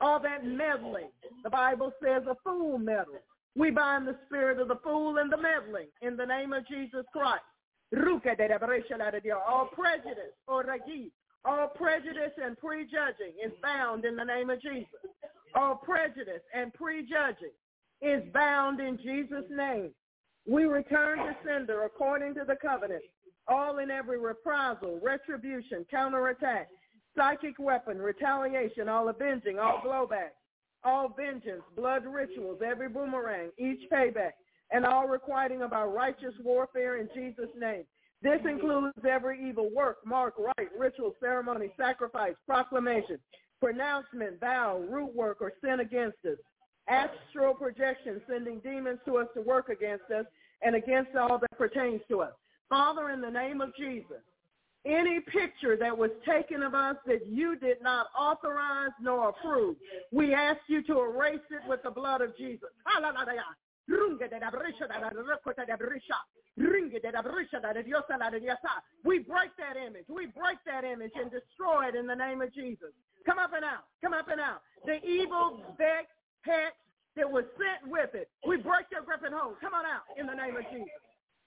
All that meddling. The Bible says a fool meddles. We bind the spirit of the fool and the meddling in the name of Jesus Christ. All prejudice or all prejudice and prejudging is bound in the name of Jesus. All prejudice and prejudging is bound in Jesus' name. We return to sender according to the covenant, all in every reprisal, retribution, counterattack, psychic weapon, retaliation, all avenging, all blowback, all vengeance, blood rituals, every boomerang, each payback, and all requiting of our righteous warfare in Jesus' name. This includes every evil work, mark, rite, ritual, ceremony, sacrifice, proclamation, pronouncement, vow, root work, or sin against us. Astral projection, sending demons to us to work against us and against all that pertains to us. Father, in the name of Jesus, any picture that was taken of us that you did not authorize nor approve, we ask you to erase it with the blood of Jesus. We break that image. We break that image and destroy it in the name of Jesus. Come up and out. Come up and out. The evil vex, hex that was sent with it. We break your grip and hold. Come on out in the name of Jesus.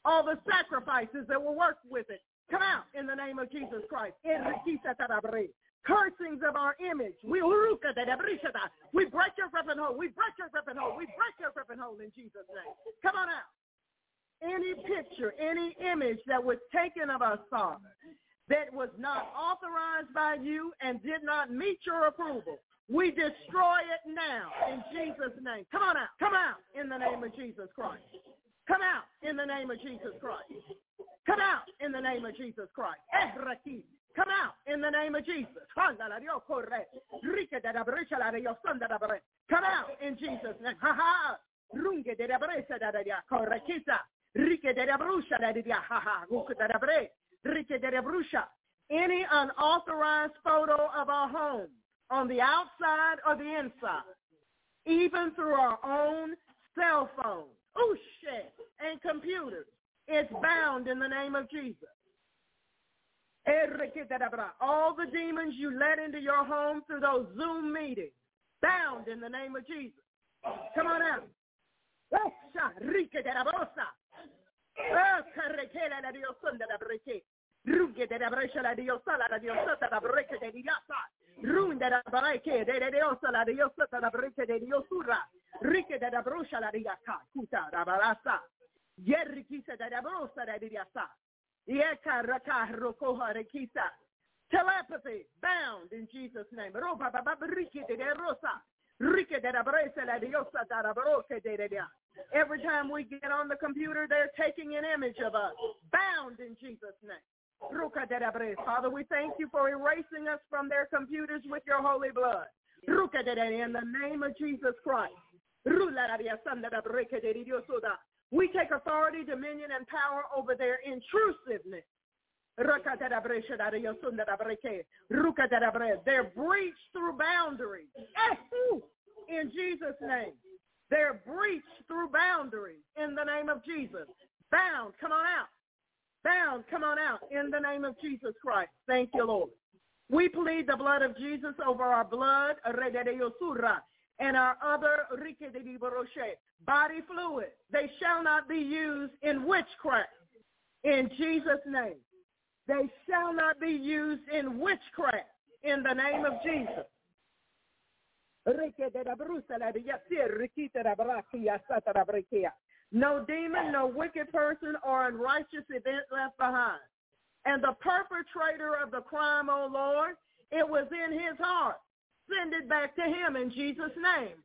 All the sacrifices that were worked with it. Come out in the name of Jesus Christ. Cursings of our image. We break your and hold. We break your and hold. We break your and hold in Jesus' name. Come on out any picture, any image that was taken of us, Father, that was not authorized by you and did not meet your approval. We destroy it now in Jesus' name. Come on out. Come out in the name of Jesus Christ. Come out in the name of Jesus Christ. Come out in the name of Jesus Christ. Come out in the name of Jesus. Come out in Jesus' name. Ha ha. Any unauthorized photo of our home on the outside or the inside, even through our own cell phones, oh shit, and computers, it's bound in the name of Jesus. All the demons you let into your home through those Zoom meetings, Bound in the name of Jesus. Come on out. De de la la de diosura. De la brucha la de la brosa. Telepathy bound in Jesus' name. Every time we get on the computer, they're taking an image of us. Bound in Jesus' name. Father, we thank you for erasing us from their computers with your holy blood. In the name of Jesus Christ. We take authority, dominion, and power over their intrusiveness. They're breached through boundaries. In Jesus' name. They're breached through boundaries in the name of Jesus. Bound. Come on out bound, come on out in the name of Jesus Christ. Thank you, Lord. We plead the blood of Jesus over our blood, and our other body fluid. They shall not be used in witchcraft. In Jesus' name. They shall not be used in witchcraft. In the name of Jesus. No demon, no wicked person, or unrighteous event left behind. And the perpetrator of the crime, O oh Lord, it was in his heart. Send it back to him in Jesus' name.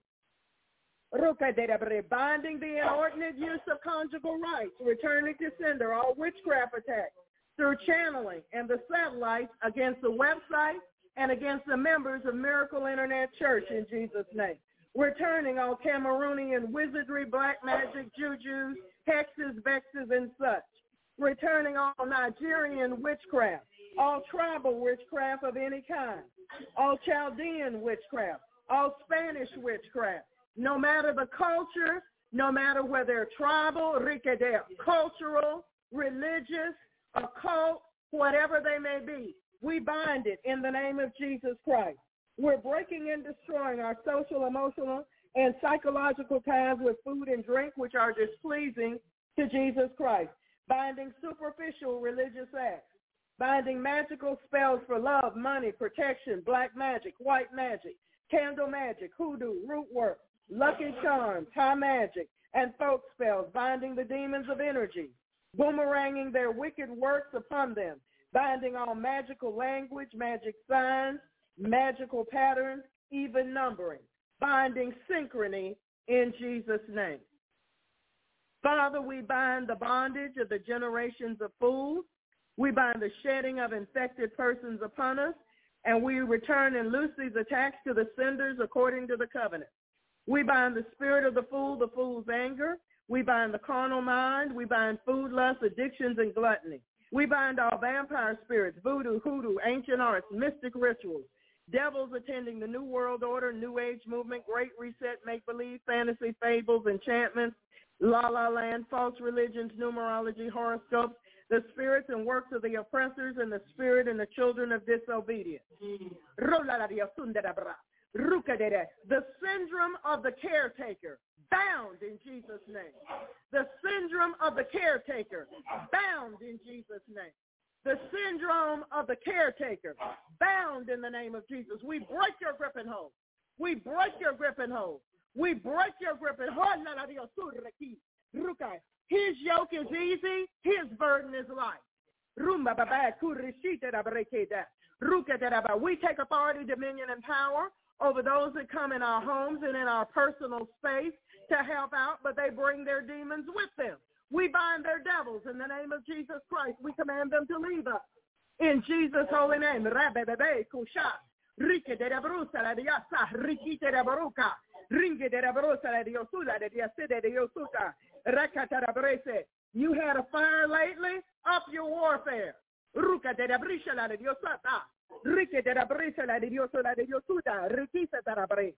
Binding the inordinate use of conjugal rights, returning to sender all witchcraft attacks through channeling and the satellites against the website and against the members of Miracle Internet Church in Jesus' name. We're all Cameroonian wizardry, black magic, jujus, hexes, vexes, and such. We're all Nigerian witchcraft, all tribal witchcraft of any kind, all Chaldean witchcraft, all Spanish witchcraft, no matter the culture, no matter whether tribal, they're cultural, religious, occult, whatever they may be. We bind it in the name of Jesus Christ. We're breaking and destroying our social, emotional, and psychological ties with food and drink which are displeasing to Jesus Christ, binding superficial religious acts, binding magical spells for love, money, protection, black magic, white magic, candle magic, hoodoo, root work, lucky charms, high magic, and folk spells, binding the demons of energy, boomeranging their wicked works upon them, binding all magical language, magic signs, magical patterns, even numbering, binding synchrony in Jesus' name. Father, we bind the bondage of the generations of fools. We bind the shedding of infected persons upon us, and we return and loose these attacks to the senders according to the covenant. We bind the spirit of the fool, the fool's anger. We bind the carnal mind. We bind food lust, addictions, and gluttony. We bind all vampire spirits, voodoo, hoodoo, ancient arts, mystic rituals, Devils attending the New World Order, New Age movement, Great Reset, make-believe, fantasy, fables, enchantments, la-la land, false religions, numerology, horoscopes, the spirits and works of the oppressors, and the spirit and the children of disobedience. The syndrome of the caretaker, bound in Jesus' name. The syndrome of the caretaker, bound in Jesus' name the syndrome of the caretaker, bound in the name of Jesus. We break your grip and hold. We break your grip and hold. We break your grip and hold. His yoke is easy. His burden is light. We take authority, dominion, and power over those that come in our homes and in our personal space to help out, but they bring their demons with them. We bind their devils in the name of Jesus Christ. We command them to leave us. In Jesus' holy name. Rike de Brusa la diasa, rikite de Baruka, ringe de Brusa la diosula de diasede de. You had a fire lately? Up your warfare. Ruka de brisha la diosata, rike de la diosula de yosuta, rikisa da bre.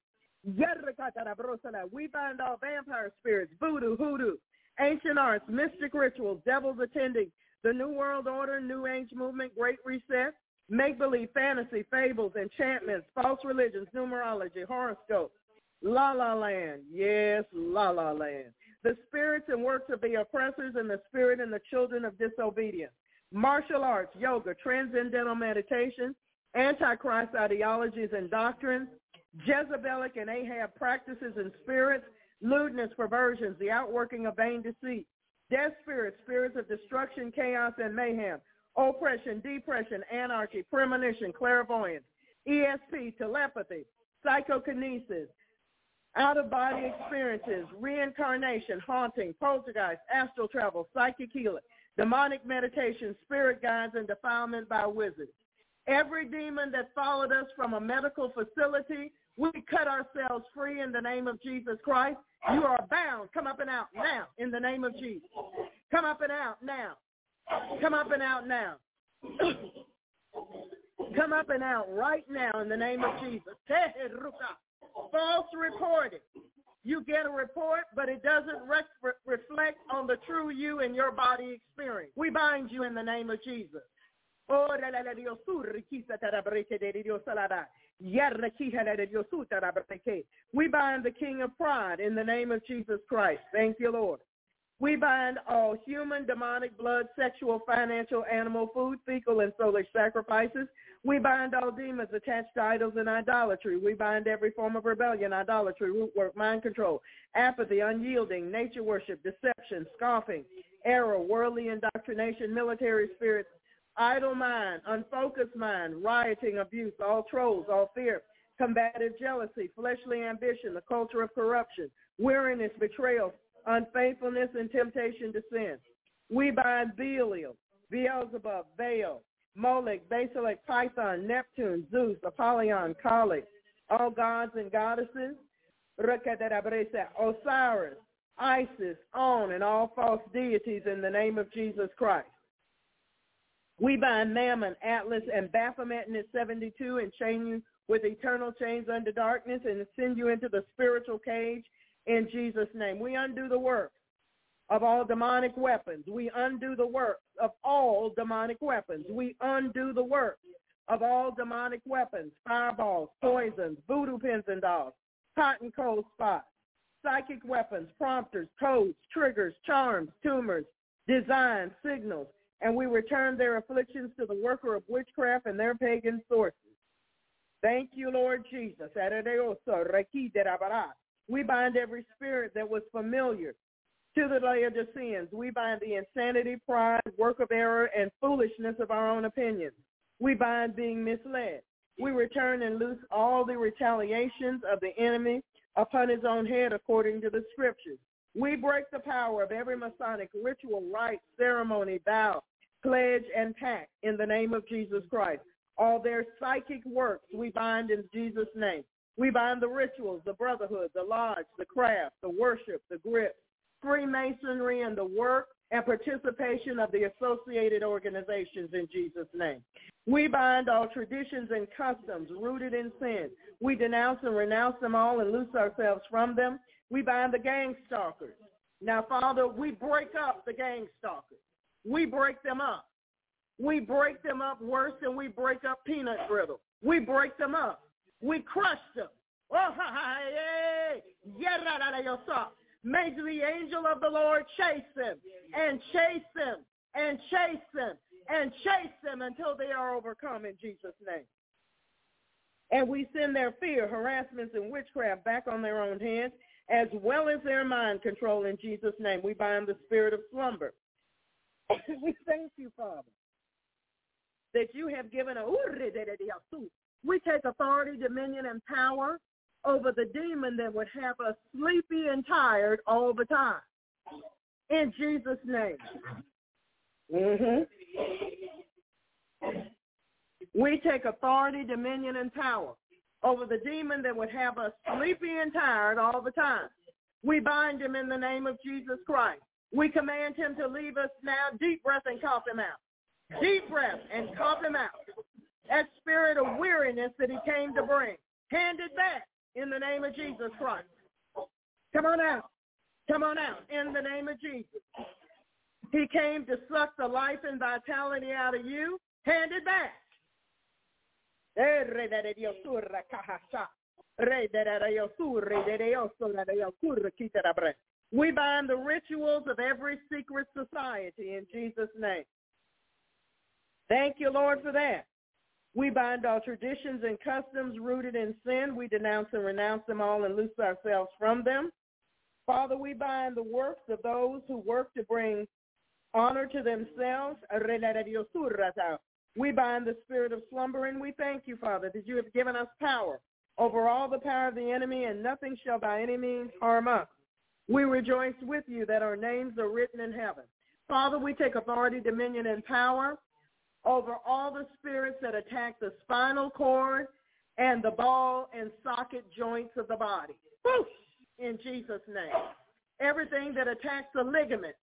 Yerkata. We bind all vampire spirits, voodoo, hoodoo, ancient arts, mystic rituals, devils attending, the New World Order, New Age movement, Great Reset, make-believe, fantasy, fables, enchantments, false religions, numerology, horoscopes, la la land. Yes, la la land. The spirits and works of the oppressors and the spirit and the children of disobedience. Martial arts, yoga, transcendental meditation, antichrist ideologies and doctrines, Jezebelic and Ahab practices and spirits, lewdness, perversions, the outworking of vain deceit, death spirits, spirits of destruction, chaos, and mayhem, oppression, depression, anarchy, premonition, clairvoyance, ESP, telepathy, psychokinesis, out-of-body experiences, reincarnation, haunting, poltergeist, astral travel, psychic healing, demonic meditation, spirit guides, and defilement by wizards. Every demon that followed us from a medical facility, we cut ourselves free in the name of Jesus Christ. You are bound. Come up and out now in the name of Jesus. Come up and out now. Come up and out now. *coughs* Come up and out right now in the name of Jesus. False reporting. You get a report, but it doesn't re- reflect on the true you and your body experience. We bind you in the name of Jesus. We bind the king of pride in the name of Jesus Christ. Thank you, Lord. We bind all human, demonic, blood, sexual, financial, animal, food, fecal, and soulish sacrifices. We bind all demons attached to idols and idolatry. We bind every form of rebellion, idolatry, root work, mind control, apathy, unyielding, nature worship, deception, scoffing, error, worldly indoctrination, military spirits, idle mind, unfocused mind, rioting, abuse, all trolls, all fear, combative jealousy, fleshly ambition, the culture of corruption, weariness, betrayal, unfaithfulness, and temptation to sin. We bind Belial, Beelzebub, Baal, Molech, Basilek, Python, Neptune, Zeus, Apollyon, Kali, all gods and goddesses, Osiris, Isis, On, and all false deities in the name of Jesus Christ. We bind Mammon, Atlas, and Baphomet in its 72 and chain you with eternal chains under darkness and send you into the spiritual cage in Jesus' name. We undo the work of all demonic weapons. We undo the work of all demonic weapons. We undo the work of all demonic weapons, fireballs, poisons, voodoo pins and dolls, cotton cold spots, psychic weapons, prompters, codes, triggers, charms, tumors, designs, signals, and we return their afflictions to the worker of witchcraft and their pagan sources. Thank you, Lord Jesus. We bind every spirit that was familiar to the Laodiceans. We bind the insanity, pride, work of error, and foolishness of our own opinions. We bind being misled. We return and loose all the retaliations of the enemy upon his own head according to the scriptures. We break the power of every Masonic ritual, rite, ceremony, vow, pledge, and pact in the name of Jesus Christ. All their psychic works we bind in Jesus' name. We bind the rituals, the brotherhood, the lodge, the craft, the worship, the grip, Freemasonry, and the work and participation of the associated organizations in Jesus' name. We bind all traditions and customs rooted in sin. We denounce and renounce them all and loose ourselves from them. We bind the gang stalkers. Now, Father, we break up the gang stalkers. We break them up. We break them up worse than we break up peanut brittle. We break them up. We crush them. Oh, May the angel of the Lord chase them and chase them and chase them and chase them until they are overcome in Jesus' name. And we send their fear, harassments, and witchcraft back on their own hands as well as their mind control in Jesus' name. We bind the spirit of slumber. *laughs* we thank you, Father, that you have given a we take authority, dominion, and power over the demon that would have us sleepy and tired all the time. In Jesus' name. Mm-hmm. We take authority, dominion, and power over the demon that would have us sleepy and tired all the time. We bind him in the name of Jesus Christ. We command him to leave us now. Deep breath and cough him out. Deep breath and cough him out. That spirit of weariness that he came to bring. Hand it back in the name of Jesus Christ. Come on out. Come on out in the name of Jesus. He came to suck the life and vitality out of you. Hand it back. We bind the rituals of every secret society in Jesus' name. Thank you, Lord, for that. We bind all traditions and customs rooted in sin. We denounce and renounce them all and loose ourselves from them. Father, we bind the works of those who work to bring honor to themselves. We bind the spirit of slumber and we thank you, Father, that you have given us power over all the power of the enemy and nothing shall by any means harm us. We rejoice with you that our names are written in heaven. Father, we take authority, dominion, and power over all the spirits that attack the spinal cord and the ball and socket joints of the body. In Jesus' name. Everything that attacks the ligament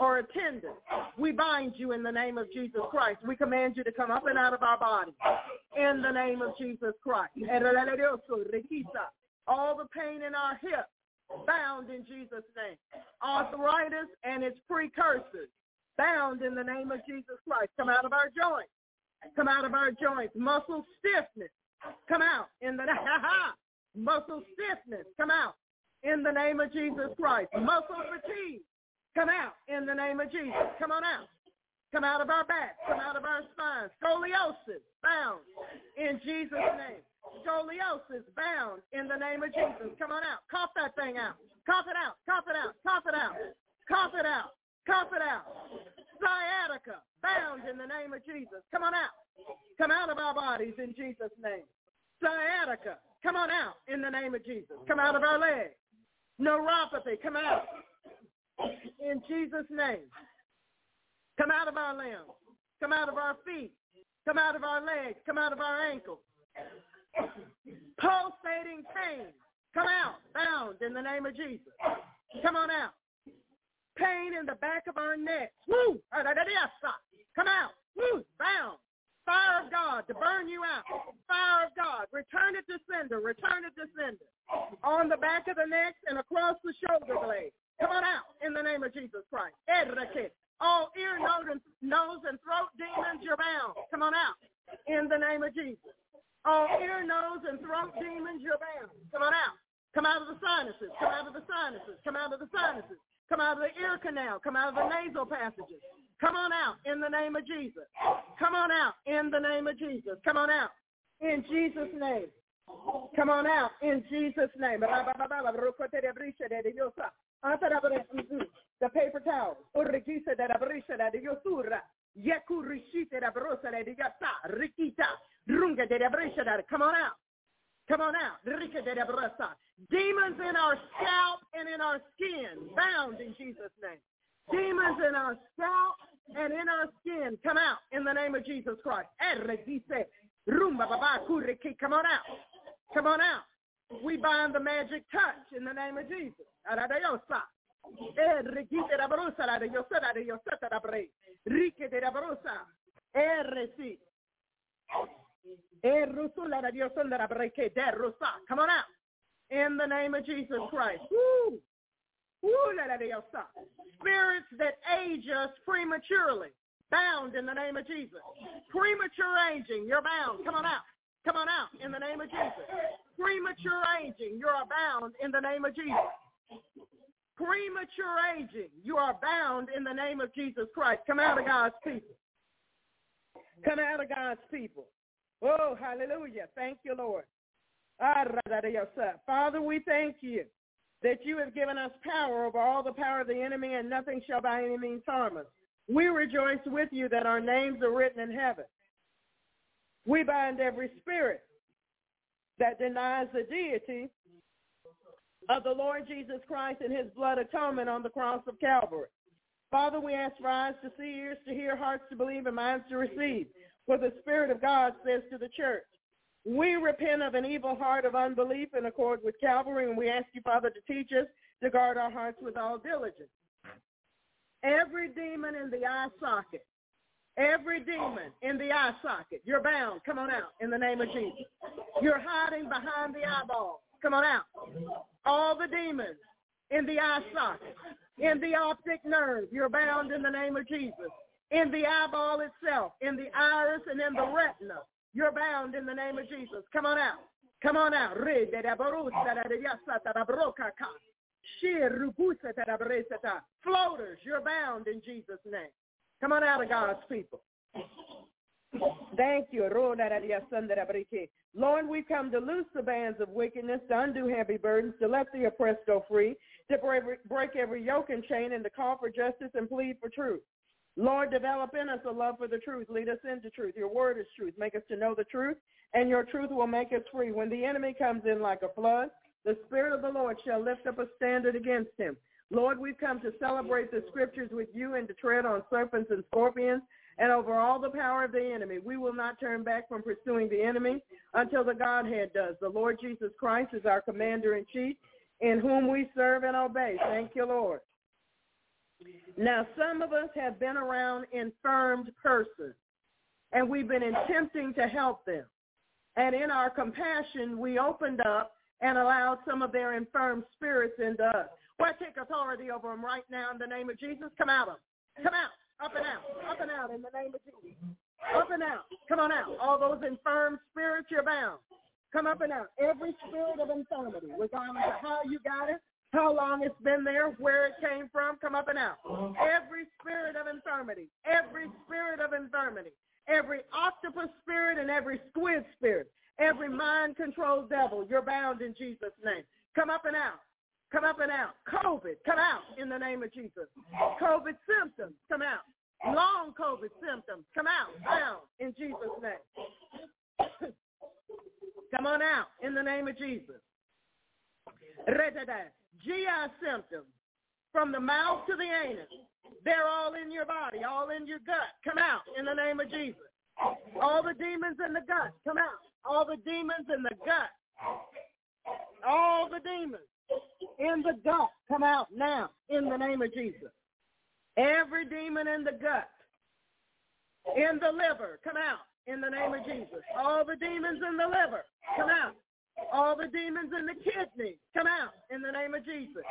or a tendon, we bind you in the name of Jesus Christ. We command you to come up and out of our body in the name of Jesus Christ. All the pain in our hips, bound in Jesus' name. Arthritis and its precursors, bound in the name of Jesus Christ. Come out of our joints. Come out of our joints. Muscle stiffness. Come out in the *laughs* muscle stiffness. Come out in the name of Jesus Christ. Muscle fatigue. Come out in the name of Jesus. Come on out. Come out of our back. Come out of our spines. Scoliosis bound in Jesus' name. Scoliosis bound in the name of Jesus. Come on out. Cough that thing out. Cough it out. Cough it out. Cough it out. Cough it out. Cough it out. Sciatica bound in the name of Jesus. Come on out. Come out of our bodies in Jesus' name. Sciatica, come on out in the name of Jesus. Come out of our legs. Neuropathy, come out in Jesus' name. Come out of our limbs. Come out of our feet. Come out of our legs. Come out of our ankles. Pulsating pain. Come out, bound in the name of Jesus. Come on out. Pain in the back of our neck. Woo! Come out. Woo! Bound. Fire of God to burn you out. Fire of God. Return it to sender. Return it to sender. On the back of the neck and across the shoulder blade. Come on out in the name of Jesus Christ. All ear, nose, and, nose, and throat demons, you're bound. Come on out in the name of Jesus. All ear, nose, and throat demons, you're bound. Come on out. Come out of the sinuses. Come out of the sinuses. Come out of the sinuses. Come out of the ear canal. Come out of the nasal passages. Come on out in the name of Jesus. Come on out in the name of Jesus. Come on out in Jesus' name. Come on out in Jesus' name. The paper towel. Come on out. Come on out. Demons in our scalp and in our skin, bound in Jesus' name. Demons in our scalp and in our skin, come out in the name of Jesus Christ. Come on out. Come on out. We bind the magic touch in the name of Jesus. Come on out. In the name of Jesus Christ. Oh. Woo! Spirits that age us prematurely, bound in the name of Jesus. Premature aging, you're bound. Come on out. Come on out in the name of Jesus. Premature aging, you are bound in the name of Jesus. Premature aging, you are bound in the name of Jesus Christ. Come out of God's people. Come out of God's people. Oh, hallelujah. Thank you, Lord. Father, we thank you that you have given us power over all the power of the enemy and nothing shall by any means harm us. We rejoice with you that our names are written in heaven. We bind every spirit that denies the deity of the Lord Jesus Christ and his blood atonement on the cross of Calvary. Father, we ask for eyes to see, ears to hear, hearts to believe, and minds to receive. For the Spirit of God says to the church, we repent of an evil heart of unbelief in accord with Calvary, and we ask you, Father, to teach us to guard our hearts with all diligence. Every demon in the eye socket, every demon in the eye socket, you're bound. Come on out in the name of Jesus. You're hiding behind the eyeball. Come on out. All the demons in the eye socket, in the optic nerve, you're bound in the name of Jesus. In the eyeball itself, in the iris and in the retina, You're bound in the name of Jesus. Come on out. Come on out. Floaters, you're bound in Jesus' name. Come on out of God's people. Thank you. Lord, we come to loose the bands of wickedness, to undo heavy burdens, to let the oppressed go free, to break every yoke and chain, and to call for justice and plead for truth. Lord, develop in us a love for the truth. Lead us into truth. Your word is truth. Make us to know the truth, and your truth will make us free. When the enemy comes in like a flood, the Spirit of the Lord shall lift up a standard against him. Lord, we've come to celebrate the scriptures with you and to tread on serpents and scorpions and over all the power of the enemy. We will not turn back from pursuing the enemy until the Godhead does. The Lord Jesus Christ is our commander in chief in whom we serve and obey. Thank you, Lord. Now, some of us have been around infirmed persons, and we've been attempting to help them. And in our compassion, we opened up and allowed some of their infirm spirits into us. Well, I take authority over them right now in the name of Jesus. Come out of them. Come out. Up and out. Up and out in the name of Jesus. Up and out. Come on out. All those infirm spirits, you're bound. Come up and out. Every spirit of infirmity, regardless of how you got it, how long it's been there, where it came from, come up and out. Every spirit of infirmity, every spirit of infirmity, every octopus spirit and every squid spirit, every mind-controlled devil, you're bound in Jesus' name. Come up and out. Come up and out. COVID, come out in the name of Jesus. COVID symptoms, come out. Long COVID symptoms, come out, bound in Jesus' name. *coughs* come on out in the name of Jesus. GI symptoms from the mouth to the anus. They're all in your body, all in your gut. Come out in the name of Jesus. All the demons in the gut, come out. All the demons in the gut. All the demons in the gut come out now in the name of Jesus. Every demon in the gut, in the liver, come out in the name of Jesus. All the demons in the liver, come out. All the demons in the kidney, come out in the name of Jesus.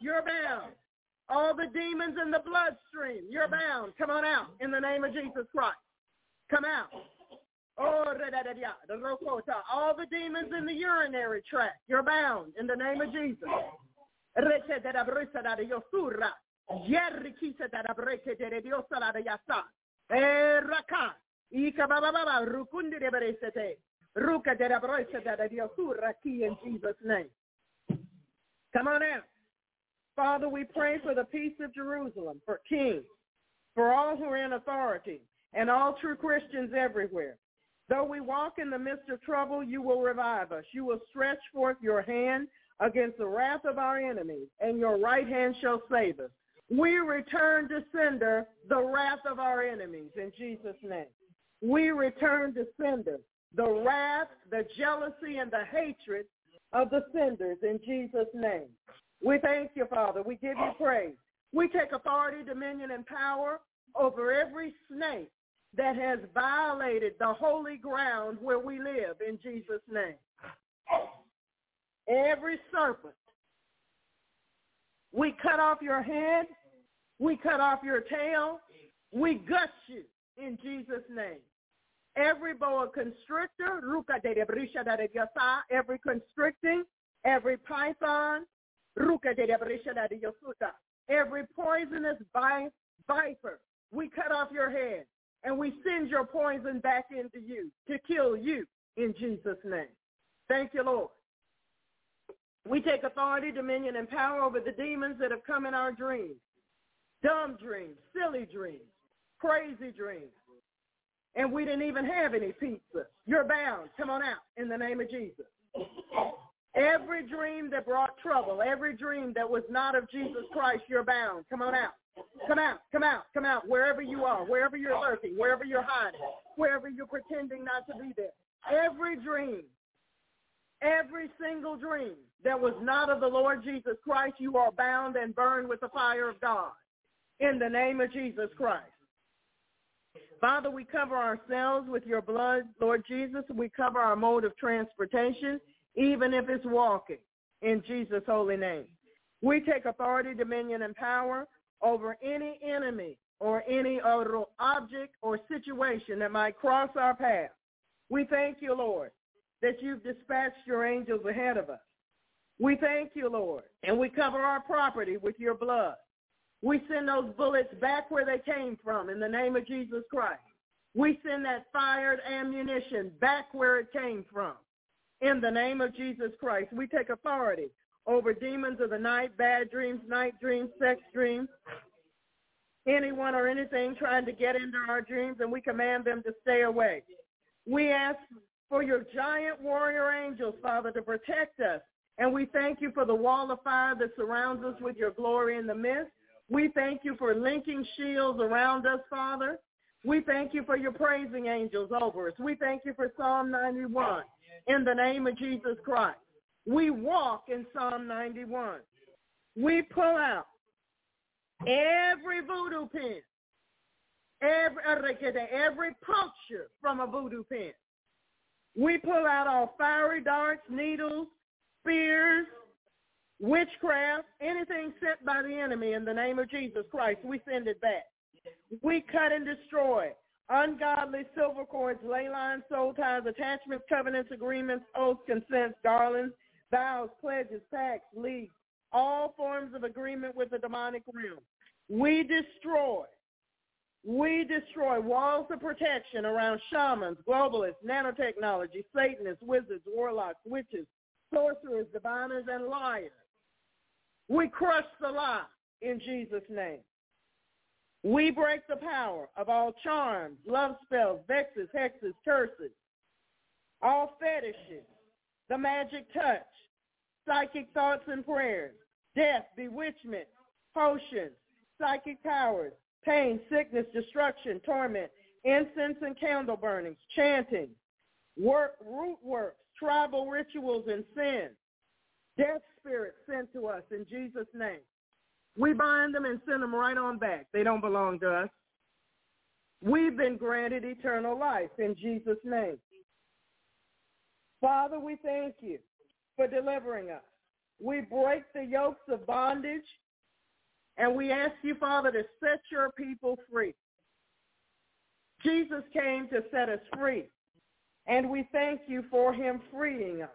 You're bound. All the demons in the bloodstream, you're bound. Come on out in the name of Jesus Christ. Come out. Oh, all the demons in the urinary tract, you're bound in the name of Jesus. In Jesus' name. Come on out. Father, we pray for the peace of Jerusalem, for kings, for all who are in authority, and all true Christians everywhere. Though we walk in the midst of trouble, you will revive us. You will stretch forth your hand against the wrath of our enemies, and your right hand shall save us. We return to sender the wrath of our enemies in Jesus' name. We return to sender the wrath, the jealousy, and the hatred of the senders in Jesus' name. We thank you, Father. We give you praise. We take authority, dominion, and power over every snake that has violated the holy ground where we live in Jesus' name. Every serpent, we cut off your head, we cut off your tail, we gut you in Jesus' name. Every boa constrictor, every constricting, every python, every poisonous viper, we cut off your head and we send your poison back into you to kill you in Jesus' name. Thank you, Lord. We take authority, dominion, and power over the demons that have come in our dreams. Dumb dreams, silly dreams, crazy dreams. And we didn't even have any pizza. You're bound. Come on out in the name of Jesus. Every dream that brought trouble, every dream that was not of Jesus Christ, you're bound. Come on out. Come out, come out, come out, wherever you are, wherever you're lurking, wherever you're hiding, wherever you're pretending not to be there. Every dream, every single dream that was not of the Lord Jesus Christ, you are bound and burned with the fire of God in the name of Jesus Christ. Father, we cover ourselves with your blood, Lord Jesus. We cover our mode of transportation, even if it's walking, in Jesus' holy name. We take authority, dominion, and power over any enemy or any other object or situation that might cross our path. We thank you, Lord, that you've dispatched your angels ahead of us. We thank you, Lord, and we cover our property with your blood. We send those bullets back where they came from in the name of Jesus Christ. We send that fired ammunition back where it came from in the name of Jesus Christ. We take authority over demons of the night, bad dreams, night dreams, sex dreams, anyone or anything trying to get into our dreams, and we command them to stay away. We ask for your giant warrior angels, Father, to protect us. And we thank you for the wall of fire that surrounds us with your glory in the midst. We thank you for linking shields around us, Father. We thank you for your praising angels over us. We thank you for Psalm 91 in the name of Jesus Christ. We walk in Psalm 91. We pull out every voodoo pin, every, every puncture from a voodoo pin. We pull out all fiery darts, needles, spears, witchcraft, anything sent by the enemy in the name of Jesus Christ, we send it back. We cut and destroy ungodly silver cords, ley lines, soul ties, attachments, covenants, agreements, oaths, consents, garlands, vows, pledges, pacts, leagues, all forms of agreement with the demonic realm. We destroy, we destroy walls of protection around shamans, globalists, nanotechnology, Satanists, wizards, warlocks, witches, sorcerers, diviners, and liars. We crush the lie in Jesus' name. We break the power of all charms, love spells, vexes, hexes, curses, all fetishes, the magic touch, psychic thoughts and prayers, death, bewitchment, potions, psychic powers, pain, sickness, destruction, torment, incense and candle burnings, chanting, work, root works, tribal rituals and sin, death spirits sent to us in Jesus' name. We bind them and send them right on back. They don't belong to us. We've been granted eternal life in Jesus' name. Father, we thank you for delivering us. We break the yokes of bondage and we ask you, Father, to set your people free. Jesus came to set us free and we thank you for him freeing us.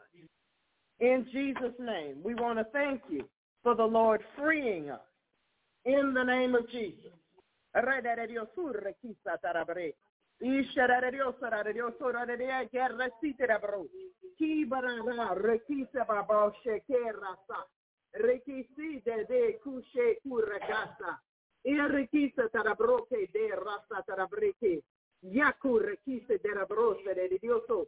In Jesus' name, we want to thank you for the Lord freeing us. In the name of Jesus. Yaku rekise de de dioso.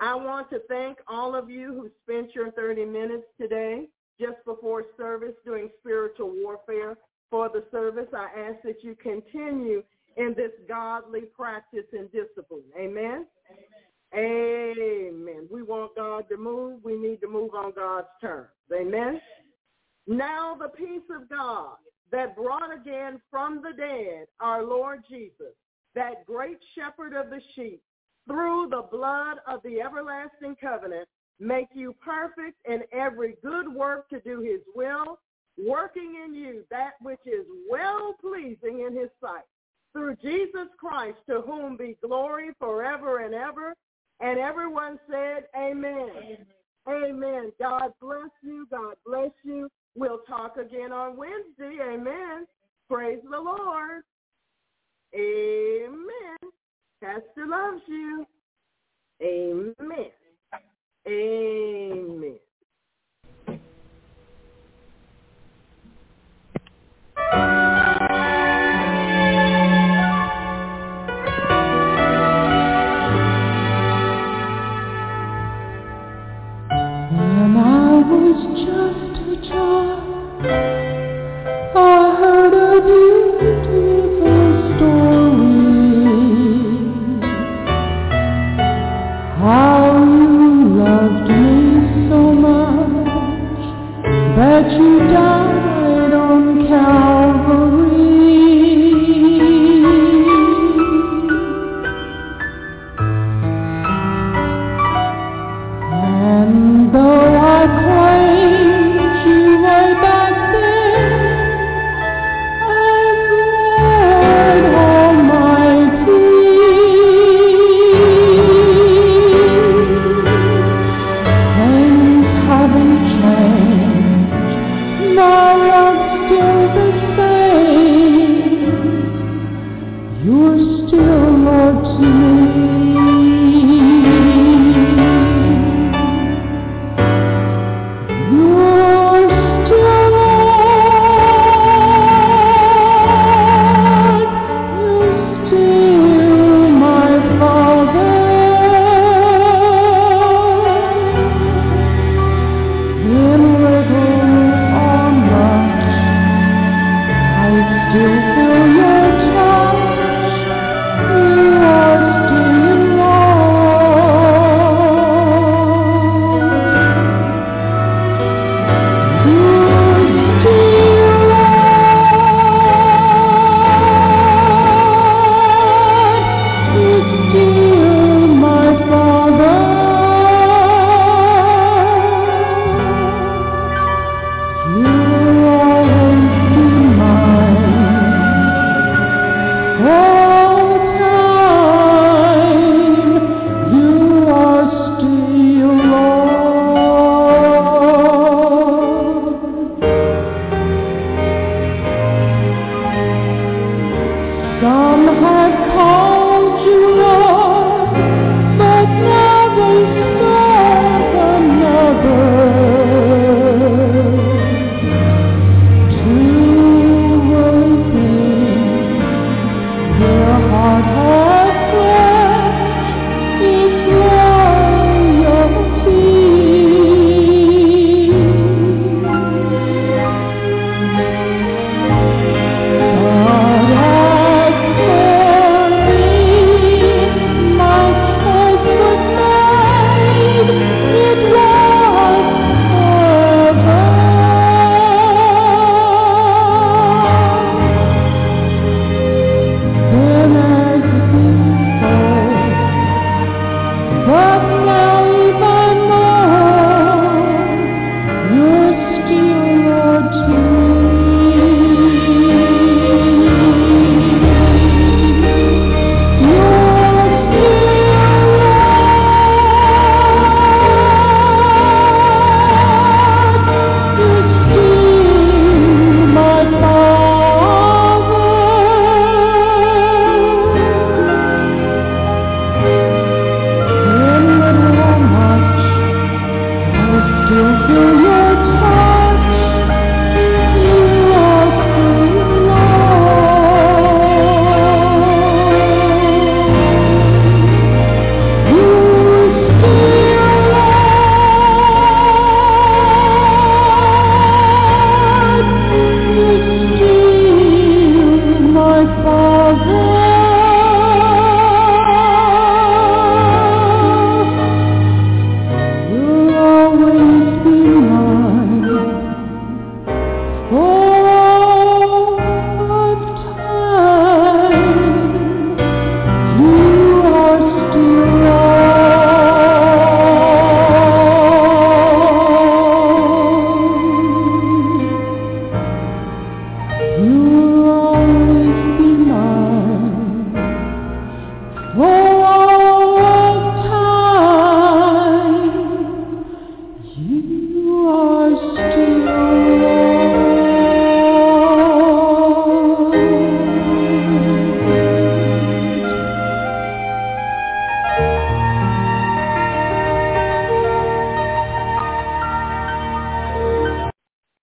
I want to thank all of you who spent your 30 minutes today just before service doing spiritual warfare for the service. I ask that you continue in this godly practice and discipline. Amen? Amen. Amen. We want God to move. We need to move on God's terms. Amen? Now the peace of God that brought again from the dead our Lord Jesus, that great shepherd of the sheep, through the blood of the everlasting covenant, make you perfect in every good work to do his will, working in you that which is well-pleasing in his sight. Through Jesus Christ, to whom be glory forever and ever. And everyone said, amen. Amen. amen. God bless you. God bless you. We'll talk again on Wednesday. Amen. Praise the Lord. Amen. Pastor loves you. Amen. Amen. Amen.